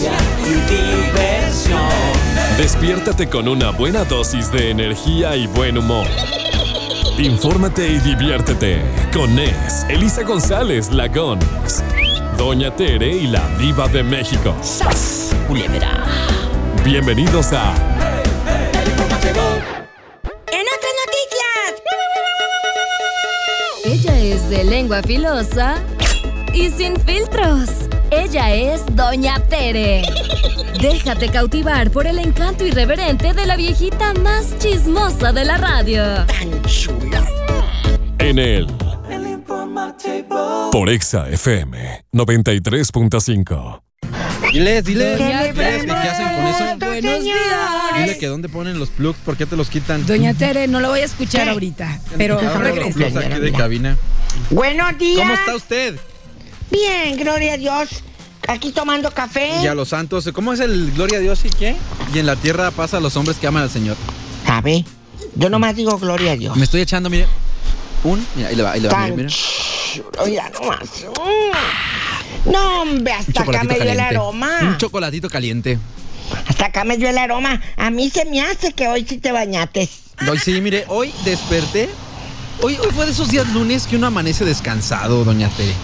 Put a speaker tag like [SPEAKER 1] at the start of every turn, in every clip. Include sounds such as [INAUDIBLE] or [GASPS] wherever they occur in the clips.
[SPEAKER 1] irreverencia y diversión.
[SPEAKER 2] Despiértate con una buena dosis de energía y buen humor. Infórmate y diviértete con Nes, Elisa González Lagón, Doña Tere y la Diva de México. Bienvenidos a
[SPEAKER 1] El informativo.
[SPEAKER 3] En otras noticias. Ella es de lengua filosa y sin filtros. Ella es Doña Tere. Déjate cautivar por el encanto irreverente de la viejita más chismosa de la radio.
[SPEAKER 2] en el
[SPEAKER 1] El informativo.
[SPEAKER 2] por Exa FM 93.5.
[SPEAKER 4] Diles, diles,
[SPEAKER 3] Doña
[SPEAKER 4] diles, ¿qué, hacen con eso?
[SPEAKER 3] Buenos días.
[SPEAKER 4] Dile que dónde ponen los plugs, ¿por qué te los quitan?
[SPEAKER 5] Doña Tere, no lo voy a escuchar ahorita, pero
[SPEAKER 4] Abran los
[SPEAKER 5] regrese.
[SPEAKER 4] plugs aquí de cabina.
[SPEAKER 6] Buenos días.
[SPEAKER 4] ¿Cómo está usted?
[SPEAKER 6] Bien, gloria a Dios. Aquí tomando café.
[SPEAKER 4] Y a los santos, ¿cómo es el gloria a Dios y qué? Y en la tierra pasa a los hombres que aman al Señor.
[SPEAKER 6] ¿Sabe? Yo nomás digo gloria a Dios.
[SPEAKER 4] Me estoy echando, mire, un, mira, ahí le va, ahí le va,
[SPEAKER 6] chulo, ya nomás. Mm. No, hombre, hasta acá me dio el aroma.
[SPEAKER 4] Un chocolatito caliente.
[SPEAKER 6] Hasta acá me dio el aroma. A mí se me hace que hoy sí te bañates.
[SPEAKER 4] Hoy sí, mire, hoy desperté. Hoy, hoy fue de esos días lunes que uno amanece descansado, doña Tere.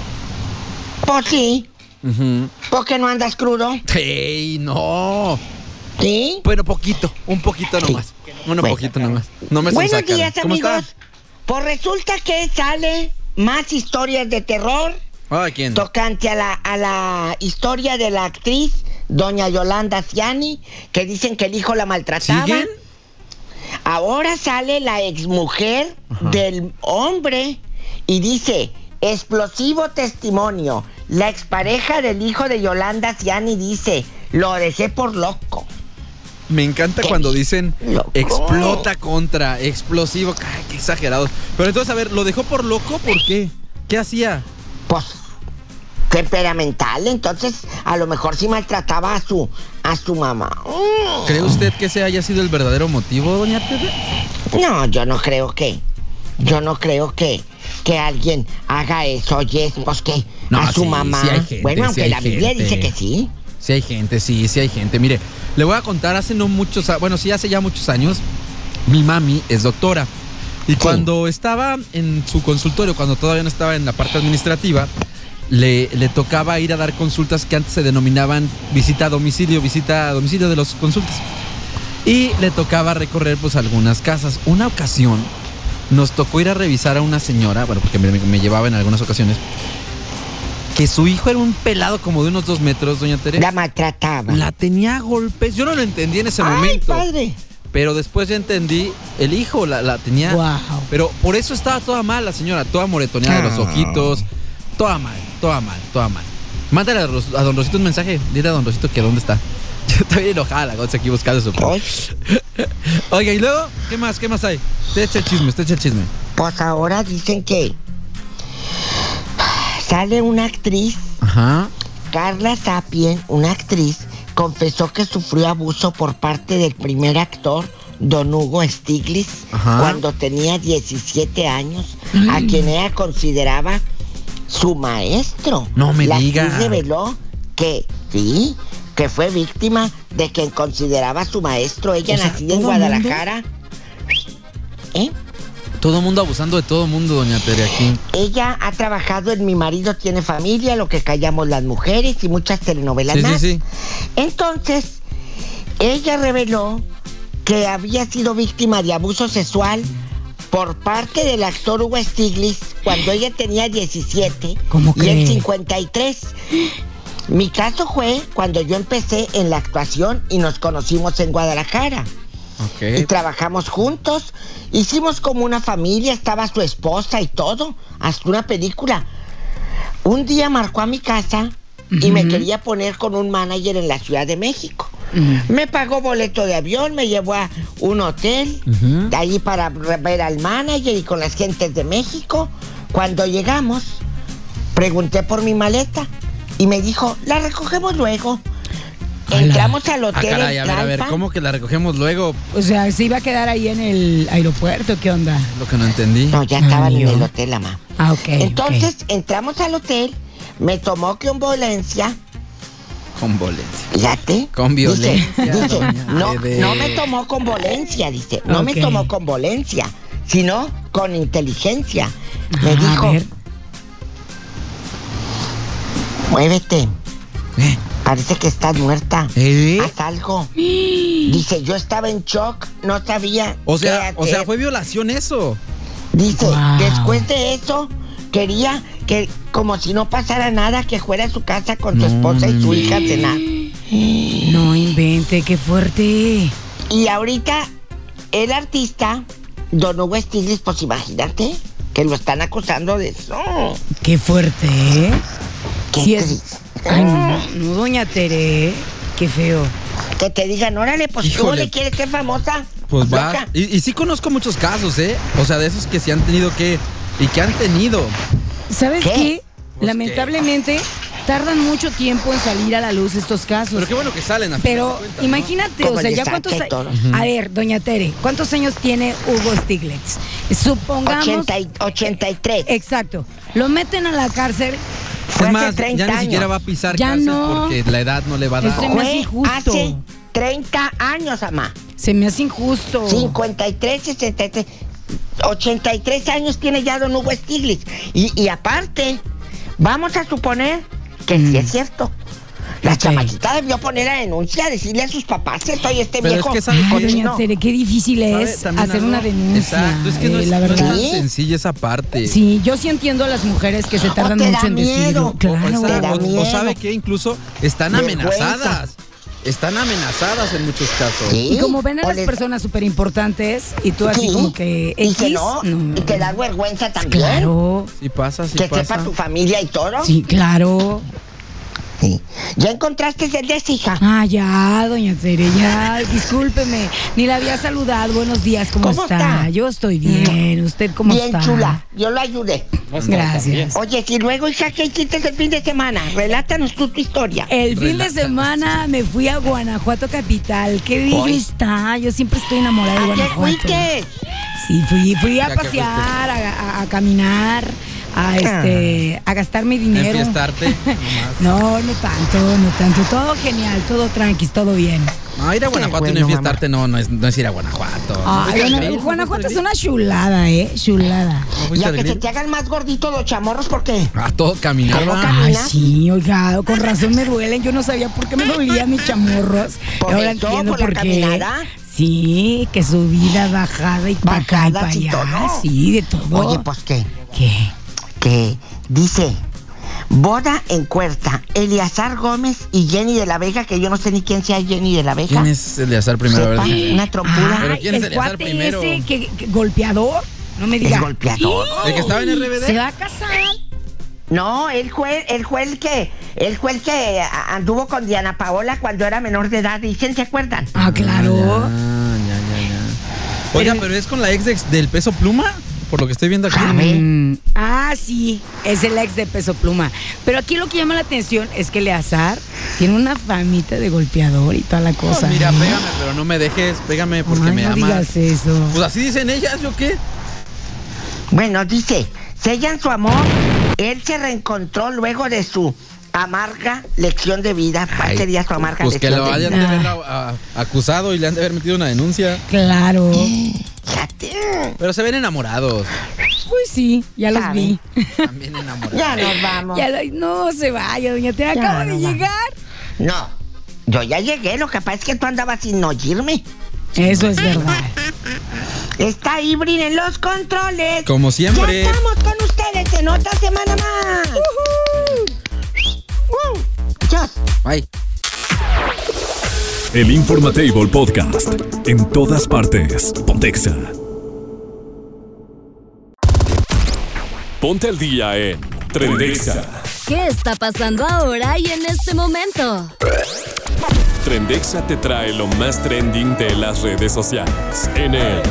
[SPEAKER 6] Pues sí.
[SPEAKER 4] Ujú.
[SPEAKER 6] ¿Por qué no andas crudo?
[SPEAKER 4] ¡Ey, no!
[SPEAKER 6] ¿Sí?
[SPEAKER 4] Bueno, poquito, un poquito nomás. Uno
[SPEAKER 6] Bueno.
[SPEAKER 4] poquito nomás. No me
[SPEAKER 6] Buenos días,
[SPEAKER 4] ¿Cómo está?
[SPEAKER 6] amigos. Pues resulta que sale más historias de terror
[SPEAKER 4] Ah, ¿quién?
[SPEAKER 6] tocante a la, a la historia de la actriz doña Yolanda Ciani, que dicen que el hijo la maltrataba.
[SPEAKER 4] ¿Siguen?
[SPEAKER 6] Ahora sale la exmujer del hombre y dice, explosivo testimonio, la expareja del hijo de Yolanda Ciani dice, lo dejé por loco.
[SPEAKER 4] Me encanta cuando dicen
[SPEAKER 6] Loco.
[SPEAKER 4] explota contra, explosivo, ay, qué exagerados. Pero entonces, a ver, ¿lo dejó por loco? ¿Por qué? ¿Qué hacía?
[SPEAKER 6] Pues temperamental, entonces a lo mejor sí maltrataba a su a su mamá.
[SPEAKER 4] ¿Cree usted que ese haya sido el verdadero motivo, doña Tere?
[SPEAKER 6] No, yo no creo que. Yo no creo que, que alguien haga eso, oye, pues que
[SPEAKER 4] No,
[SPEAKER 6] a su
[SPEAKER 4] sí,
[SPEAKER 6] mamá.
[SPEAKER 4] sí hay gente,
[SPEAKER 6] bueno, aunque la Biblia
[SPEAKER 4] gente.
[SPEAKER 6] dice que sí.
[SPEAKER 4] Sí hay gente, sí, sí hay gente. Mire, le voy a contar, hace no muchos, bueno, sí, hace ya muchos años, mi mami es doctora. Y cuando estaba en su consultorio, cuando todavía no estaba en la parte administrativa, le, le tocaba ir a dar consultas que antes se denominaban visita a domicilio, visita a domicilio de los consultas. Y le tocaba recorrer pues algunas casas. Una ocasión nos tocó ir a revisar a una señora, bueno, porque me, me llevaba en algunas ocasiones, que su hijo era un pelado como de unos dos metros, doña Tere.
[SPEAKER 6] La maltrataba.
[SPEAKER 4] La tenía a golpes. Yo no lo entendí en ese
[SPEAKER 6] Ay,
[SPEAKER 4] momento.
[SPEAKER 6] padre.
[SPEAKER 4] Pero después ya entendí, el hijo la, la tenía.
[SPEAKER 5] Wow.
[SPEAKER 4] Pero por eso estaba toda mal la señora, toda moretoneada de los ojitos. Toda mal, toda mal, toda mal. Mándale a, Ros- a don Rosito un mensaje. Dile a don Rosito que dónde está. [LAUGHS] Yo estoy enojada la cosa aquí buscando su [LAUGHS] [LAUGHS] [LAUGHS] Oiga, y luego, ¿qué más? ¿Qué más hay? Usted echa el chisme, usted echa el chisme.
[SPEAKER 6] Pues ahora dicen que sale una actriz,
[SPEAKER 4] Ajá.
[SPEAKER 6] Carla Sapien, una actriz, confesó que sufrió abuso por parte del primer actor, don Hugo Stiglitz,
[SPEAKER 4] Ajá.
[SPEAKER 6] cuando tenía 17 años, a quien ella consideraba su maestro.
[SPEAKER 4] No me
[SPEAKER 6] La
[SPEAKER 4] diga.
[SPEAKER 6] reveló que sí, que fue víctima de quien consideraba su maestro. Ella
[SPEAKER 4] O sea,
[SPEAKER 6] nacida en. Guadalajara. ¿Eh?
[SPEAKER 4] Todo mundo abusando de todo mundo, doña Tere, aquí.
[SPEAKER 6] Ella ha trabajado en Mi marido tiene familia, lo que callamos las mujeres y muchas telenovelas
[SPEAKER 4] Sí, sí,
[SPEAKER 6] más.
[SPEAKER 4] sí.
[SPEAKER 6] Entonces, ella reveló que había sido víctima de abuso sexual por parte del actor Hugo Stiglitz cuando ella tenía 17
[SPEAKER 5] ¿Cómo
[SPEAKER 6] y él
[SPEAKER 5] cree?
[SPEAKER 6] 53. Mi caso fue cuando yo empecé en la actuación y nos conocimos en Guadalajara y trabajamos juntos. Hicimos como una familia, estaba su esposa y todo, hasta una película. Un día marcó a mi casa y me quería poner con un manager en la Ciudad de México. Me pagó boleto de avión, me llevó a un hotel, de ahí para ver al manager y con las gentes de México. Cuando llegamos, pregunté por mi maleta y me dijo, la recogemos luego. Entramos al
[SPEAKER 4] Ah,
[SPEAKER 6] hotel
[SPEAKER 4] caray, a
[SPEAKER 6] en
[SPEAKER 4] ver, a ver. ¿cómo que la recogemos luego?
[SPEAKER 5] O sea, ¿se iba a quedar ahí en el aeropuerto? ¿Qué onda?
[SPEAKER 4] Lo que no entendí.
[SPEAKER 6] No, ya estaban en
[SPEAKER 5] Ay,
[SPEAKER 6] el hotel, mamá.
[SPEAKER 5] Ah, ok.
[SPEAKER 6] Entonces entramos al hotel, me tomó convolencia,
[SPEAKER 4] Con violencia.
[SPEAKER 6] fíjate.
[SPEAKER 4] Con
[SPEAKER 6] dice-
[SPEAKER 4] violencia,
[SPEAKER 6] dice,
[SPEAKER 4] doña
[SPEAKER 6] no, no me tomó convolencia, dice. No me tomó convolencia, sino con inteligencia. Me
[SPEAKER 5] Ah,
[SPEAKER 6] dijo,
[SPEAKER 5] A ver.
[SPEAKER 6] Muévete,
[SPEAKER 4] ¿Eh?
[SPEAKER 6] parece que estás muerta.
[SPEAKER 4] ¿Eh?
[SPEAKER 6] Haz algo. Dice, yo estaba en shock, no sabía.
[SPEAKER 4] O sea, o sea, fue violación eso.
[SPEAKER 6] Dice,
[SPEAKER 5] Wow.
[SPEAKER 6] después de eso, quería que, como si no pasara nada, que fuera a su casa con su
[SPEAKER 4] No,
[SPEAKER 6] esposa y su
[SPEAKER 4] no
[SPEAKER 6] hija a cenar.
[SPEAKER 5] No invente, qué fuerte.
[SPEAKER 6] Y ahorita, el artista, Don Hugo Stiglitz, pues imagínate, que lo están acusando de eso.
[SPEAKER 5] Qué fuerte, ¿eh?
[SPEAKER 6] Qué
[SPEAKER 5] Sí es-. Ay, no, no, doña Tere, qué feo.
[SPEAKER 6] Que te digan, órale, pues tú
[SPEAKER 4] Híjole.
[SPEAKER 6] le quieres ser famosa.
[SPEAKER 4] Pues va. Y, y sí conozco muchos casos, ¿eh? O sea, de esos que sí han tenido que. Y que han tenido.
[SPEAKER 5] ¿Sabes
[SPEAKER 6] ¿Qué?
[SPEAKER 5] qué?
[SPEAKER 4] Pues,
[SPEAKER 5] Lamentablemente, tardan mucho tiempo en salir a la luz estos casos.
[SPEAKER 4] Pero qué bueno que salen a
[SPEAKER 5] Pero imagínate, o sea, ya cuántos años. A ver, doña Tere, ¿cuántos años tiene Hugo Stiglitz? Supongamos.
[SPEAKER 6] 80 y- 83.
[SPEAKER 5] Exacto. Lo meten a la cárcel.
[SPEAKER 6] Fue
[SPEAKER 4] Es
[SPEAKER 6] hace
[SPEAKER 4] más,
[SPEAKER 6] 30
[SPEAKER 4] ya ni
[SPEAKER 6] años.
[SPEAKER 4] siquiera va a pisar
[SPEAKER 5] Ya no.
[SPEAKER 4] porque la edad no le va a dar.
[SPEAKER 5] Eso me hace
[SPEAKER 6] Fue
[SPEAKER 5] injusto.
[SPEAKER 6] hace 30 años, mamá.
[SPEAKER 5] Se me hace injusto.
[SPEAKER 6] 53, 63. 83 años tiene ya don Hugo Stiglitz. Y, y aparte, vamos a suponer que sí
[SPEAKER 5] Mm.
[SPEAKER 6] es cierto. La chamaquita debió poner a denuncia, decirle a sus papás que soy este
[SPEAKER 4] Pero es
[SPEAKER 6] viejo
[SPEAKER 4] que sabe
[SPEAKER 5] Ay,
[SPEAKER 4] que-
[SPEAKER 5] doña. Tere, qué difícil es hacer
[SPEAKER 4] algo-
[SPEAKER 5] una denuncia.
[SPEAKER 4] Exacto, es que no
[SPEAKER 5] eh,
[SPEAKER 4] es,
[SPEAKER 5] la
[SPEAKER 4] no es
[SPEAKER 5] verdad.
[SPEAKER 4] tan sencilla esa parte.
[SPEAKER 5] Sí, yo sí entiendo a las mujeres que se tardan
[SPEAKER 6] te da
[SPEAKER 5] mucho en
[SPEAKER 6] miedo.
[SPEAKER 5] decirlo.
[SPEAKER 4] O,
[SPEAKER 5] Claro.
[SPEAKER 6] Te da
[SPEAKER 4] o- o
[SPEAKER 6] miedo.
[SPEAKER 4] sabe que incluso están amenazadas. Estás amenazadas en muchos casos.
[SPEAKER 6] Sí.
[SPEAKER 5] Y como ven a
[SPEAKER 6] O
[SPEAKER 5] las
[SPEAKER 6] les-
[SPEAKER 5] personas súper importantes y tú así
[SPEAKER 6] Sí.
[SPEAKER 5] como que
[SPEAKER 6] Y que
[SPEAKER 5] X,
[SPEAKER 6] no,
[SPEAKER 5] no.
[SPEAKER 6] y te da vergüenza también.
[SPEAKER 5] Claro,
[SPEAKER 4] Sí pasa, sí
[SPEAKER 6] que
[SPEAKER 4] pasa.
[SPEAKER 6] sepa tu familia y todo.
[SPEAKER 5] sí, claro.
[SPEAKER 6] Sí. ¿Ya encontraste el de esa hija?
[SPEAKER 5] Ah, ya, doña Tere, ya, discúlpeme. Ni la había saludado. Buenos días, ¿cómo,
[SPEAKER 6] ¿Cómo
[SPEAKER 5] está?
[SPEAKER 6] está?
[SPEAKER 5] Yo estoy bien. ¿Usted cómo
[SPEAKER 6] Bien
[SPEAKER 5] está?
[SPEAKER 6] chula. Yo lo ayudé.
[SPEAKER 5] Gracias.
[SPEAKER 6] Oye, y luego, hija, ¿qué hiciste el fin de semana? Relátanos tú tu historia.
[SPEAKER 5] El fin de semana me fui a Guanajuato capital. Qué bello está. Yo siempre estoy enamorada de
[SPEAKER 6] ¿A qué
[SPEAKER 5] Guanajuato.
[SPEAKER 6] fuiste?
[SPEAKER 5] Sí, fui, fui a pasear, a, a- a caminar, a este, a gastar mi dinero.
[SPEAKER 4] Enfiestarte. [LAUGHS]
[SPEAKER 5] No, no tanto, no tanto. Todo genial, todo tranqui, todo bien.
[SPEAKER 4] No, ir a Guanajuato y
[SPEAKER 6] bueno,
[SPEAKER 4] no enfiestarte no, no es, no es ir a Guanajuato.
[SPEAKER 5] Ah,
[SPEAKER 4] ¿No fuiste al
[SPEAKER 5] Guana-
[SPEAKER 4] grill? ¿No
[SPEAKER 5] Guanajuato es una chulada, ¿eh? Chulada.
[SPEAKER 4] grill? ¿No
[SPEAKER 6] Y
[SPEAKER 4] fuiste
[SPEAKER 6] a
[SPEAKER 4] al
[SPEAKER 6] que se te hagan más gorditos los chamorros, ¿por qué?
[SPEAKER 4] Ah, todo caminar.
[SPEAKER 6] ¿Cómo
[SPEAKER 4] va.
[SPEAKER 6] caminar?
[SPEAKER 5] Ay, sí, oiga, con razón me duelen. Yo no sabía por qué me [LAUGHS] dolían mis chamorros.
[SPEAKER 6] Por
[SPEAKER 5] Ahora
[SPEAKER 6] eso,
[SPEAKER 5] entiendo
[SPEAKER 6] por la
[SPEAKER 5] qué.
[SPEAKER 6] caminada.
[SPEAKER 5] Sí, que subida, bajada y para acá y para allá.
[SPEAKER 6] todo.
[SPEAKER 5] Sí, de todo.
[SPEAKER 6] Oye, pues qué,
[SPEAKER 5] ¿Qué?
[SPEAKER 6] Que dice, boda en Cuerta, Eliazar Gómez y Jenny de la Vega, que yo no sé ni quién sea Jenny de la Vega.
[SPEAKER 4] ¿Quién es Eleazar primero?
[SPEAKER 6] Sepa, una trompuda.
[SPEAKER 4] Pero ¿quién es
[SPEAKER 5] el
[SPEAKER 4] Eleazar
[SPEAKER 5] cuate
[SPEAKER 4] primero?
[SPEAKER 5] ese que, que- golpeador. No me
[SPEAKER 6] El
[SPEAKER 5] diga.
[SPEAKER 6] golpeador.
[SPEAKER 4] ¿El que estaba en RBD?
[SPEAKER 5] Se va a casar.
[SPEAKER 6] No, él fue, él fue el que, él fue el que anduvo con Diana Paola cuando era menor de edad, dicen, ¿se acuerdan?
[SPEAKER 5] Ah, claro.
[SPEAKER 4] Ah, ya, ya, ya. Oiga, pero es con la ex de- del peso pluma, por lo que estoy viendo aquí.
[SPEAKER 5] Mm, ah, sí, es el ex de Peso Pluma. Pero aquí lo que llama la atención es que Eleazar tiene una famita de golpeador y toda la cosa.
[SPEAKER 4] mira,
[SPEAKER 5] ¿eh?
[SPEAKER 4] pégame, pero no me dejes, pégame porque
[SPEAKER 5] Ay,
[SPEAKER 4] me
[SPEAKER 5] no
[SPEAKER 4] amas.
[SPEAKER 5] digas eso.
[SPEAKER 4] Pues así dicen ellas, ¿yo qué?
[SPEAKER 6] Bueno, dice, sellan su amor, él se reencontró luego de su amarga lección de vida. ¿Cuál sería su amarga
[SPEAKER 4] Pues que
[SPEAKER 6] lección
[SPEAKER 4] lo
[SPEAKER 6] de
[SPEAKER 4] hayan
[SPEAKER 6] vida?
[SPEAKER 4] de haber a- a- acusado y le han de haber metido una denuncia.
[SPEAKER 5] Claro. [GASPS]
[SPEAKER 4] Pero se ven enamorados.
[SPEAKER 5] Pues sí, ya los vi.
[SPEAKER 4] También enamorados.
[SPEAKER 6] Ya nos vamos.
[SPEAKER 5] Ya lo- no se vaya, doña Tere,
[SPEAKER 6] Ya,
[SPEAKER 5] acaba de
[SPEAKER 6] no va.
[SPEAKER 5] llegar.
[SPEAKER 6] No, yo ya llegué, lo que pasa es que tú andabas sin oírme.
[SPEAKER 5] Eso es verdad. [LAUGHS]
[SPEAKER 6] Está Ibrin en los controles.
[SPEAKER 4] Como siempre.
[SPEAKER 6] Ya estamos con ustedes en otra semana más. Uh, Dios.
[SPEAKER 4] Ay.
[SPEAKER 2] El Informatable Podcast. En todas partes. Pontexa. Ponte al día en Trendexa.
[SPEAKER 3] ¿Qué está pasando ahora y en este momento?
[SPEAKER 2] Trendexa te trae lo más trending de las redes sociales en el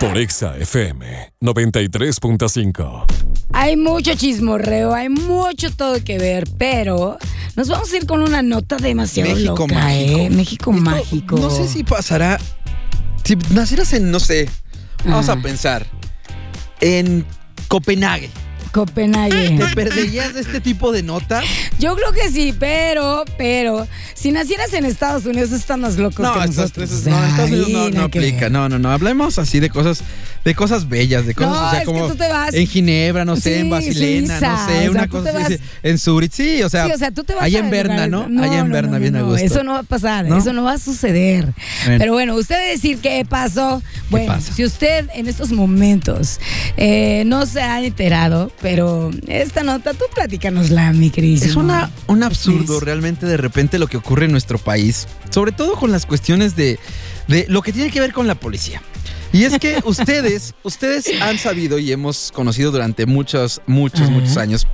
[SPEAKER 2] por Exa FM 93.5.
[SPEAKER 5] Hay mucho chismorreo, hay mucho todo que ver, pero nos vamos a ir con una nota demasiado
[SPEAKER 4] México
[SPEAKER 5] loca,
[SPEAKER 4] mágico.
[SPEAKER 5] ¿eh? México
[SPEAKER 4] Esto,
[SPEAKER 5] mágico.
[SPEAKER 4] No sé si pasará. Si nacieras en, no sé, vamos
[SPEAKER 5] Ajá.
[SPEAKER 4] a pensar, en Copenhague.
[SPEAKER 5] Copenhague.
[SPEAKER 4] ¿Te perderías de este tipo de notas?
[SPEAKER 5] Yo creo que sí, pero, pero, si nacieras en Estados Unidos están más locos
[SPEAKER 4] No,
[SPEAKER 5] que
[SPEAKER 4] estos-
[SPEAKER 5] nosotros.
[SPEAKER 4] estos- no, en Estados Unidos no, no aplica. No, no, no. Hablemos así de cosas, de cosas bellas, de cosas,
[SPEAKER 5] No,
[SPEAKER 4] o sea, como
[SPEAKER 5] tú te vas-
[SPEAKER 4] en Ginebra, no sé, en Basilena,
[SPEAKER 5] Suiza,
[SPEAKER 4] no sé,
[SPEAKER 5] o sea,
[SPEAKER 4] una cosa
[SPEAKER 5] vas-
[SPEAKER 4] en Zurich, sí, o sea,
[SPEAKER 5] Sí, o sea, tú te vas
[SPEAKER 4] allá
[SPEAKER 5] a
[SPEAKER 4] en Berna, ¿no? Allá en Berna,
[SPEAKER 5] no,
[SPEAKER 4] bien a gusto.
[SPEAKER 5] Eso no va a pasar, eso no va a suceder.
[SPEAKER 4] Bueno.
[SPEAKER 5] Pero bueno, usted decir qué pasó. Bueno,
[SPEAKER 4] pasa?
[SPEAKER 5] si usted en estos momentos eh, no se ha enterado, pero esta nota, tú platícanosla, mi queridísimo.
[SPEAKER 4] Es una, un absurdo
[SPEAKER 5] Es-
[SPEAKER 4] realmente de repente lo que ocurre en nuestro país, sobre todo con las cuestiones de, de lo que tiene que ver con la policía. Y es que ustedes, ustedes han sabido y hemos conocido durante muchos, muchos,
[SPEAKER 5] Ajá.
[SPEAKER 4] muchos años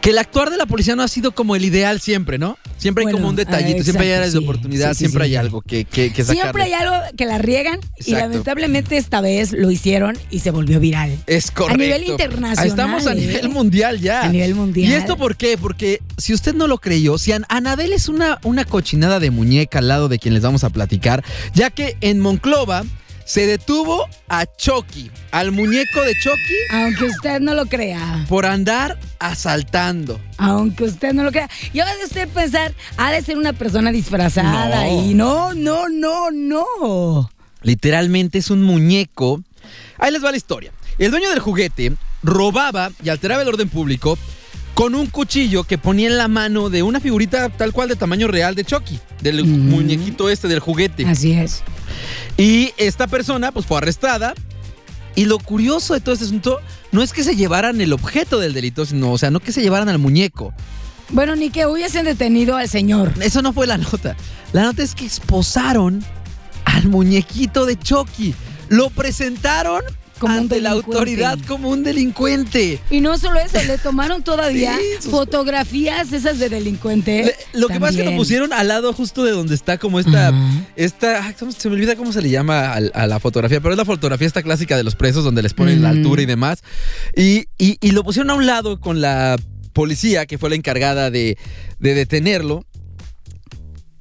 [SPEAKER 4] que el actuar de la policía no ha sido como el ideal siempre, ¿no? Siempre hay
[SPEAKER 5] Bueno,
[SPEAKER 4] como un detallito,
[SPEAKER 5] ah,
[SPEAKER 4] siempre hay áreas de oportunidad,
[SPEAKER 5] Sí, sí,
[SPEAKER 4] siempre hay algo que, que, que sacarle.
[SPEAKER 5] Siempre hay algo que la riegan y lamentablemente esta vez lo hicieron y se volvió viral.
[SPEAKER 4] Es correcto.
[SPEAKER 5] nivel internacional,
[SPEAKER 4] Estamos a
[SPEAKER 5] ¿eh?
[SPEAKER 4] nivel mundial ya.
[SPEAKER 5] A nivel mundial.
[SPEAKER 4] ¿Y esto por qué? Porque si usted no lo creyó, si An- Anabel es una, una cochinada de muñeca al lado de quien les vamos a platicar, ya que en Monclova se detuvo a Chucky, al muñeco de Chucky,
[SPEAKER 5] Aunque usted no lo crea.
[SPEAKER 4] por andar asaltando.
[SPEAKER 5] Aunque usted no lo crea. Y ahora de usted pensar, ha de ser una persona disfrazada.
[SPEAKER 4] No.
[SPEAKER 5] Y no, no, no, no.
[SPEAKER 4] Literalmente es un muñeco. Ahí les va la historia. El dueño del juguete robaba y alteraba el orden público con un cuchillo que ponía en la mano de una figurita tal cual de tamaño real de Chucky, del
[SPEAKER 5] Mm.
[SPEAKER 4] muñequito este del juguete.
[SPEAKER 5] Así es.
[SPEAKER 4] Y esta persona pues fue arrestada. Y lo curioso de todo este asunto no es que se llevaran el objeto del delito, sino, o sea, no que se llevaran al muñeco.
[SPEAKER 5] Bueno, ni que hubiesen detenido al señor.
[SPEAKER 4] Eso no fue la nota. La nota es que esposaron al muñequito de Chucky. Lo presentaron
[SPEAKER 5] Como
[SPEAKER 4] ante la autoridad como un delincuente.
[SPEAKER 5] Y no solo eso, le tomaron todavía [LAUGHS]
[SPEAKER 4] Sí,
[SPEAKER 5] fotografías esas de delincuente.
[SPEAKER 4] Le- lo que pasa es que lo pusieron al lado justo de donde está como esta... Esta ay, ¿cómo se me olvida cómo se le llama a, la fotografía, pero es la fotografía esta clásica de los presos donde les ponen la altura y demás. Y, y- y lo pusieron a un lado con la policía que fue la encargada de, de detenerlo.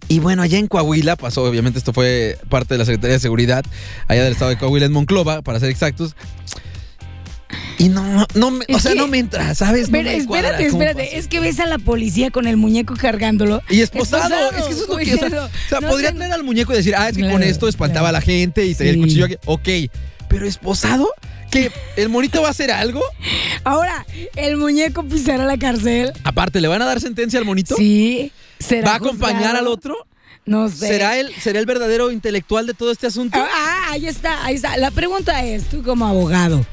[SPEAKER 4] Y bueno, allá en Coahuila pasó, obviamente esto fue parte de la Secretaría de Seguridad, allá del estado de Coahuila, en Monclova, para ser exactos. Y no, no, me- o sea,
[SPEAKER 5] que-
[SPEAKER 4] no me entra, ¿sabes? No cuadra
[SPEAKER 5] espérate, espérate. Es que ves a la policía con el muñeco cargándolo.
[SPEAKER 4] Y esposado,
[SPEAKER 5] Esposado,
[SPEAKER 4] es que eso es lo que. O sea, o sea,
[SPEAKER 5] no
[SPEAKER 4] podría traer al muñeco y decir, ah, es que con esto espantaba
[SPEAKER 5] claro.
[SPEAKER 4] a la gente y
[SPEAKER 5] Sí.
[SPEAKER 4] el cuchillo aquí. Ok, pero esposado, ¿que el monito va a hacer algo?
[SPEAKER 5] Ahora, el muñeco pisará la cárcel.
[SPEAKER 4] Aparte, ¿le van a dar sentencia al monito?
[SPEAKER 5] Sí. ¿Será
[SPEAKER 4] ¿Va a acompañar
[SPEAKER 5] juzgado?
[SPEAKER 4] al otro?
[SPEAKER 5] No sé.
[SPEAKER 4] ¿Será el, ¿Será el verdadero intelectual de todo este asunto?
[SPEAKER 5] Ah, ahí está, ahí está. La pregunta es, tú como abogado,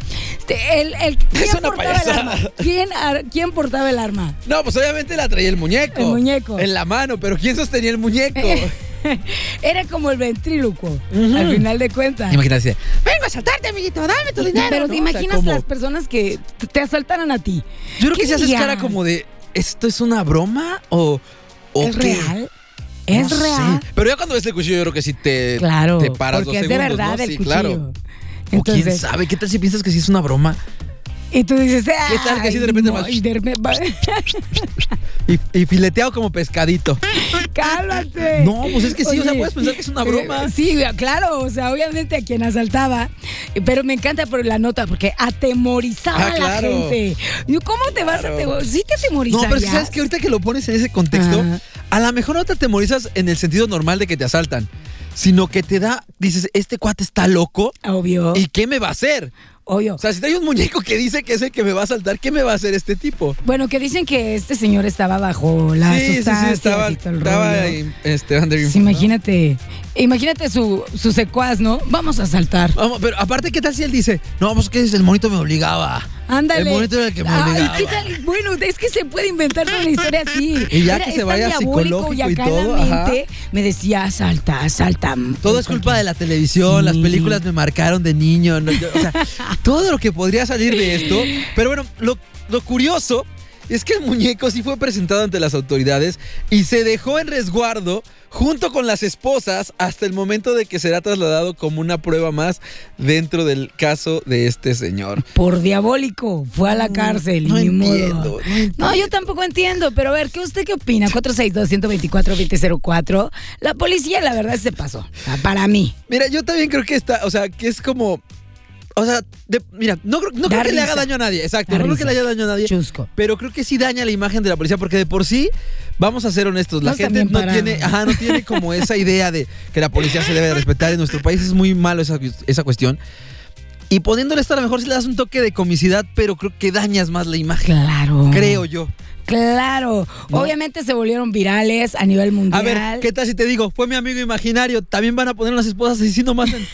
[SPEAKER 5] el, el- ¿quién,
[SPEAKER 4] Es una
[SPEAKER 5] portaba el arma? ¿Quién, ar- quién portaba el arma?
[SPEAKER 4] No, pues obviamente la traía el muñeco.
[SPEAKER 5] El muñeco.
[SPEAKER 4] En la mano, pero ¿quién sostenía el muñeco? [LAUGHS]
[SPEAKER 5] Era como el ventrílocuo,
[SPEAKER 4] Ujú.
[SPEAKER 5] al final de cuentas.
[SPEAKER 4] Imagínate, vengo a saltarte, amiguito, dame tu dinero.
[SPEAKER 5] Pero
[SPEAKER 4] ¿no?
[SPEAKER 5] te
[SPEAKER 4] O sea,
[SPEAKER 5] imaginas
[SPEAKER 4] como-
[SPEAKER 5] las personas que te asaltaran a ti.
[SPEAKER 4] Yo creo
[SPEAKER 5] ¿Qué
[SPEAKER 4] que si haces cara como de, ¿esto es una broma o, o
[SPEAKER 5] ¿Es
[SPEAKER 4] qué?
[SPEAKER 5] real? ¿Es
[SPEAKER 4] No sé.
[SPEAKER 5] real?
[SPEAKER 4] Pero ya cuando ves el cuchillo, yo creo que sí te,
[SPEAKER 5] Claro,
[SPEAKER 4] te paras
[SPEAKER 5] porque
[SPEAKER 4] dos
[SPEAKER 5] es de
[SPEAKER 4] segundos,
[SPEAKER 5] verdad
[SPEAKER 4] ¿no?
[SPEAKER 5] el
[SPEAKER 4] Sí,
[SPEAKER 5] cuchillo.
[SPEAKER 4] claro. o quién
[SPEAKER 5] Entonces,
[SPEAKER 4] sabe, ¿qué tal si piensas que sí es una broma?
[SPEAKER 5] Y tú dices,
[SPEAKER 4] ¿Qué tal que así de repente
[SPEAKER 5] "Ay,
[SPEAKER 4] vas-
[SPEAKER 5] no", y de repente va- [LAUGHS]
[SPEAKER 4] Y, y fileteado como pescadito.
[SPEAKER 5] Cálmate.
[SPEAKER 4] No, pues es que sí, o sea,
[SPEAKER 5] Oye,
[SPEAKER 4] puedes pensar que es una broma.
[SPEAKER 5] eh, sí, claro, o sea, obviamente a quien asaltaba, pero me encanta por la nota porque atemorizaba
[SPEAKER 4] Ah,
[SPEAKER 5] a la gente. ¿Cómo te vas a atemorizar? Sí te
[SPEAKER 4] No,
[SPEAKER 5] atemorizarías.
[SPEAKER 4] pero es que sabes que ahorita que lo pones en ese contexto,
[SPEAKER 5] Ajá.
[SPEAKER 4] a lo mejor no te atemorizas en el sentido normal de que te asaltan, sino que te da, dices, este cuate está loco,
[SPEAKER 5] Obvio,
[SPEAKER 4] ¿y qué me va a hacer?
[SPEAKER 5] Obvio.
[SPEAKER 4] O sea, si hay un muñeco que dice que es el que me va a asaltar, ¿qué me va a hacer este tipo?
[SPEAKER 5] bueno, que dicen que este señor estaba bajo la
[SPEAKER 4] sí, sí, sí,
[SPEAKER 5] sustancia
[SPEAKER 4] estaba,
[SPEAKER 5] y todo el
[SPEAKER 4] estaba
[SPEAKER 5] rollo.
[SPEAKER 4] este, under
[SPEAKER 5] Sí,
[SPEAKER 4] ¿no?
[SPEAKER 5] imagínate, imagínate su, su secuaz, ¿no? Vamos a saltar.
[SPEAKER 4] Vamos, pero aparte, ¿qué tal si él dice, no, pues que el monito me obligaba?
[SPEAKER 5] Ándale.
[SPEAKER 4] El momento en el que me
[SPEAKER 5] Ay,
[SPEAKER 4] negaba.
[SPEAKER 5] ¿qué tal? Bueno, es que se puede inventar una historia así.
[SPEAKER 4] Y ya
[SPEAKER 5] Era-
[SPEAKER 4] que se vaya psicológico y
[SPEAKER 5] en
[SPEAKER 4] todo, ajá.
[SPEAKER 5] me decía, salta, salta.
[SPEAKER 4] Todo es culpa de la televisión, las películas me marcaron de niño, no, yo- o sea, [LAUGHS] todo lo que podría salir de esto. Pero bueno, lo, lo curioso es que el muñeco sí fue presentado ante las autoridades y se dejó en resguardo junto con las esposas hasta el momento de que será trasladado como una prueba más dentro del caso de este señor.
[SPEAKER 5] Por diabólico, fue a la cárcel.
[SPEAKER 4] no entiendo, no entiendo.
[SPEAKER 5] No, yo tampoco entiendo, pero a ver, ¿qué usted qué opina? 462-124-2004. La policía, la verdad, se pasó. Para mí.
[SPEAKER 4] Mira, yo también creo que está, o sea, que es como... O sea, de- mira, no, creo- no creo que le haga daño a nadie, exacto, no creo que le haya daño a nadie.
[SPEAKER 5] Chusco.
[SPEAKER 4] Pero creo que sí daña la imagen de la policía, porque de por sí, vamos a ser honestos, la gente no
[SPEAKER 5] parados.
[SPEAKER 4] tiene, ajá, no tiene como esa idea de que la policía se debe de respetar. En nuestro país es muy malo esa, esa cuestión. Y poniéndole esto a lo mejor sí le das un toque de comicidad, pero creo que dañas más la imagen.
[SPEAKER 5] Claro.
[SPEAKER 4] Creo yo.
[SPEAKER 5] Claro.
[SPEAKER 4] ¿No?
[SPEAKER 5] Obviamente se volvieron virales a nivel mundial.
[SPEAKER 4] A ver, ¿qué tal si te digo? Fue mi amigo imaginario. También van a poner unas esposas así nomás en...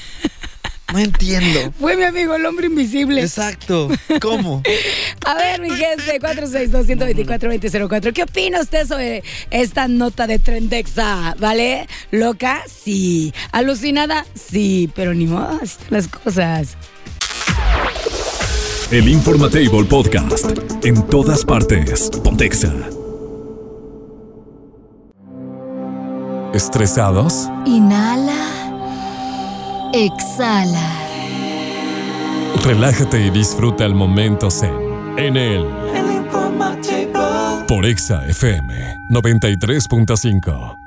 [SPEAKER 4] No entiendo. [LAUGHS]
[SPEAKER 5] Fue mi amigo el hombre invisible.
[SPEAKER 4] Exacto. ¿Cómo? [LAUGHS]
[SPEAKER 5] A ver, mi gente, 462-124-2004. ¿Qué opina usted sobre esta nota de Trendexa? ¿Vale? ¿Loca? Sí. ¿Alucinada? Sí. Pero ni modo, están las cosas.
[SPEAKER 2] El Informatable Podcast. En todas partes. Pontexa. ¿Estresados?
[SPEAKER 3] Inhala. Exhala.
[SPEAKER 2] Relájate y disfruta el momento zen. En el por Exa FM 93.5.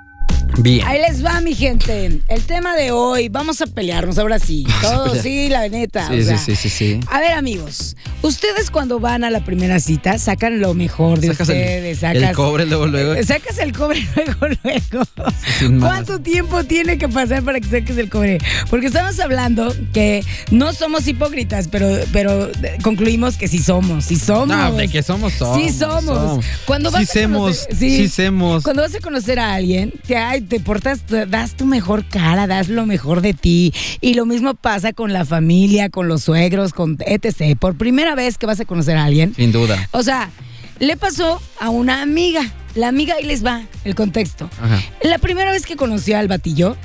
[SPEAKER 4] Bien.
[SPEAKER 5] Ahí les va, mi gente. El tema de hoy, vamos a pelearnos ahora sí. [LAUGHS] Todos, sí, la neta.
[SPEAKER 4] Sí,
[SPEAKER 5] o sea.
[SPEAKER 4] sí, sí, sí, sí.
[SPEAKER 5] A ver, amigos, ustedes cuando van a la primera cita sacan lo mejor de
[SPEAKER 4] Sacas el-
[SPEAKER 5] ustedes.
[SPEAKER 4] el,
[SPEAKER 5] sacas,
[SPEAKER 4] cobre luego, luego.
[SPEAKER 5] Eh, Sacas el cobre [LAUGHS] luego, luego.
[SPEAKER 4] Sin más.
[SPEAKER 5] ¿Cuánto tiempo tiene que pasar para que saques el cobre? Porque estamos hablando que no somos hipócritas, pero, pero eh, concluimos que sí somos, sí somos.
[SPEAKER 4] No, de que somos, somos.
[SPEAKER 5] Sí somos. Cuando vas
[SPEAKER 4] sí
[SPEAKER 5] a
[SPEAKER 4] semos,
[SPEAKER 5] conocer-
[SPEAKER 4] sí, semos.
[SPEAKER 5] Cuando vas a conocer a alguien, te, ay, te portas, das tu mejor cara, das lo mejor de ti. Y lo mismo pasa con la familia, con los suegros, con etc. Por primera vez que vas a conocer a alguien,
[SPEAKER 4] Sin duda.
[SPEAKER 5] o sea, le pasó a una amiga. La amiga, ahí les va el contexto.
[SPEAKER 4] Ajá.
[SPEAKER 5] La primera vez que conoció al batillo,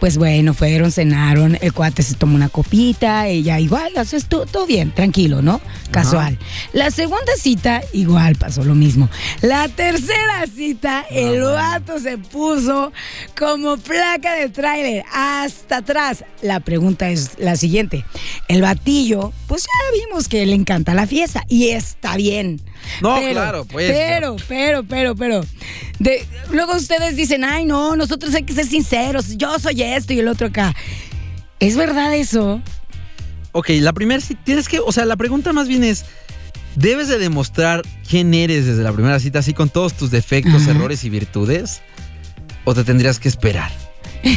[SPEAKER 5] pues bueno, fueron, cenaron, el cuate se tomó una copita, ella igual, o sea, estuvo todo bien, tranquilo, ¿no? Casual. La segunda cita, igual pasó lo mismo. La tercera cita, el vato se puso como placa de tráiler hasta atrás. La pregunta es la siguiente. El batillo, pues ya vimos que le encanta la fiesta y está bien.
[SPEAKER 4] No, claro, pues,
[SPEAKER 5] Pero, pero, pero, pero. de- luego ustedes dicen, ay, no, nosotros hay que ser sinceros. Yo soy esto y el otro acá. ¿Es verdad eso?
[SPEAKER 4] Ok, la primera tienes que, o sea, la pregunta más bien es, ¿debes de demostrar quién eres desde la primera cita, así con todos tus defectos,
[SPEAKER 5] Ajá.
[SPEAKER 4] errores y virtudes? ¿O te tendrías que esperar? [LAUGHS]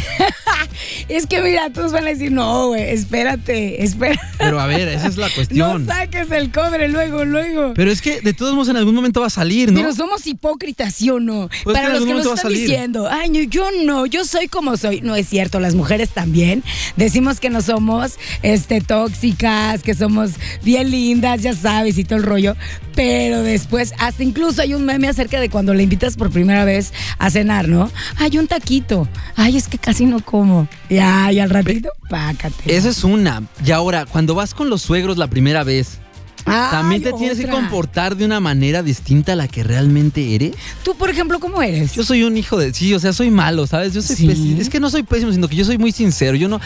[SPEAKER 5] Es que mira, todos van a decir, no, güey, espérate, espera.
[SPEAKER 4] Pero a ver, esa es la [LAUGHS]
[SPEAKER 5] No
[SPEAKER 4] cuestión.
[SPEAKER 5] saques el cobre luego, luego.
[SPEAKER 4] Pero es que de todos modos en algún momento va a salir, ¿no?
[SPEAKER 5] Pero somos hipócritas, ¿sí o no?
[SPEAKER 4] Pues
[SPEAKER 5] Para
[SPEAKER 4] que
[SPEAKER 5] los que nos están diciendo, ay, no, yo no, yo soy como soy. No es cierto, las mujeres también. Decimos que no somos este, tóxicas, que somos bien lindas, ya sabes, y todo el rollo. Pero después, hasta incluso hay un meme acerca de cuando le invitas por primera vez a cenar, ¿no? Ay, un taquito. Ay, es que casi no como. Ya, y al ratito, pácate.
[SPEAKER 4] Esa es una. Y ahora, cuando vas con los suegros la primera vez,
[SPEAKER 5] Ay,
[SPEAKER 4] ¿también te tienes que comportar de una manera distinta a la que realmente eres?
[SPEAKER 5] Tú, por ejemplo, ¿cómo eres?
[SPEAKER 4] Yo soy un hijo de. Sí, o sea, soy malo, ¿sabes? Yo soy
[SPEAKER 5] Sí.
[SPEAKER 4] pési- Es que no soy pésimo, sino que yo soy muy sincero. Yo no.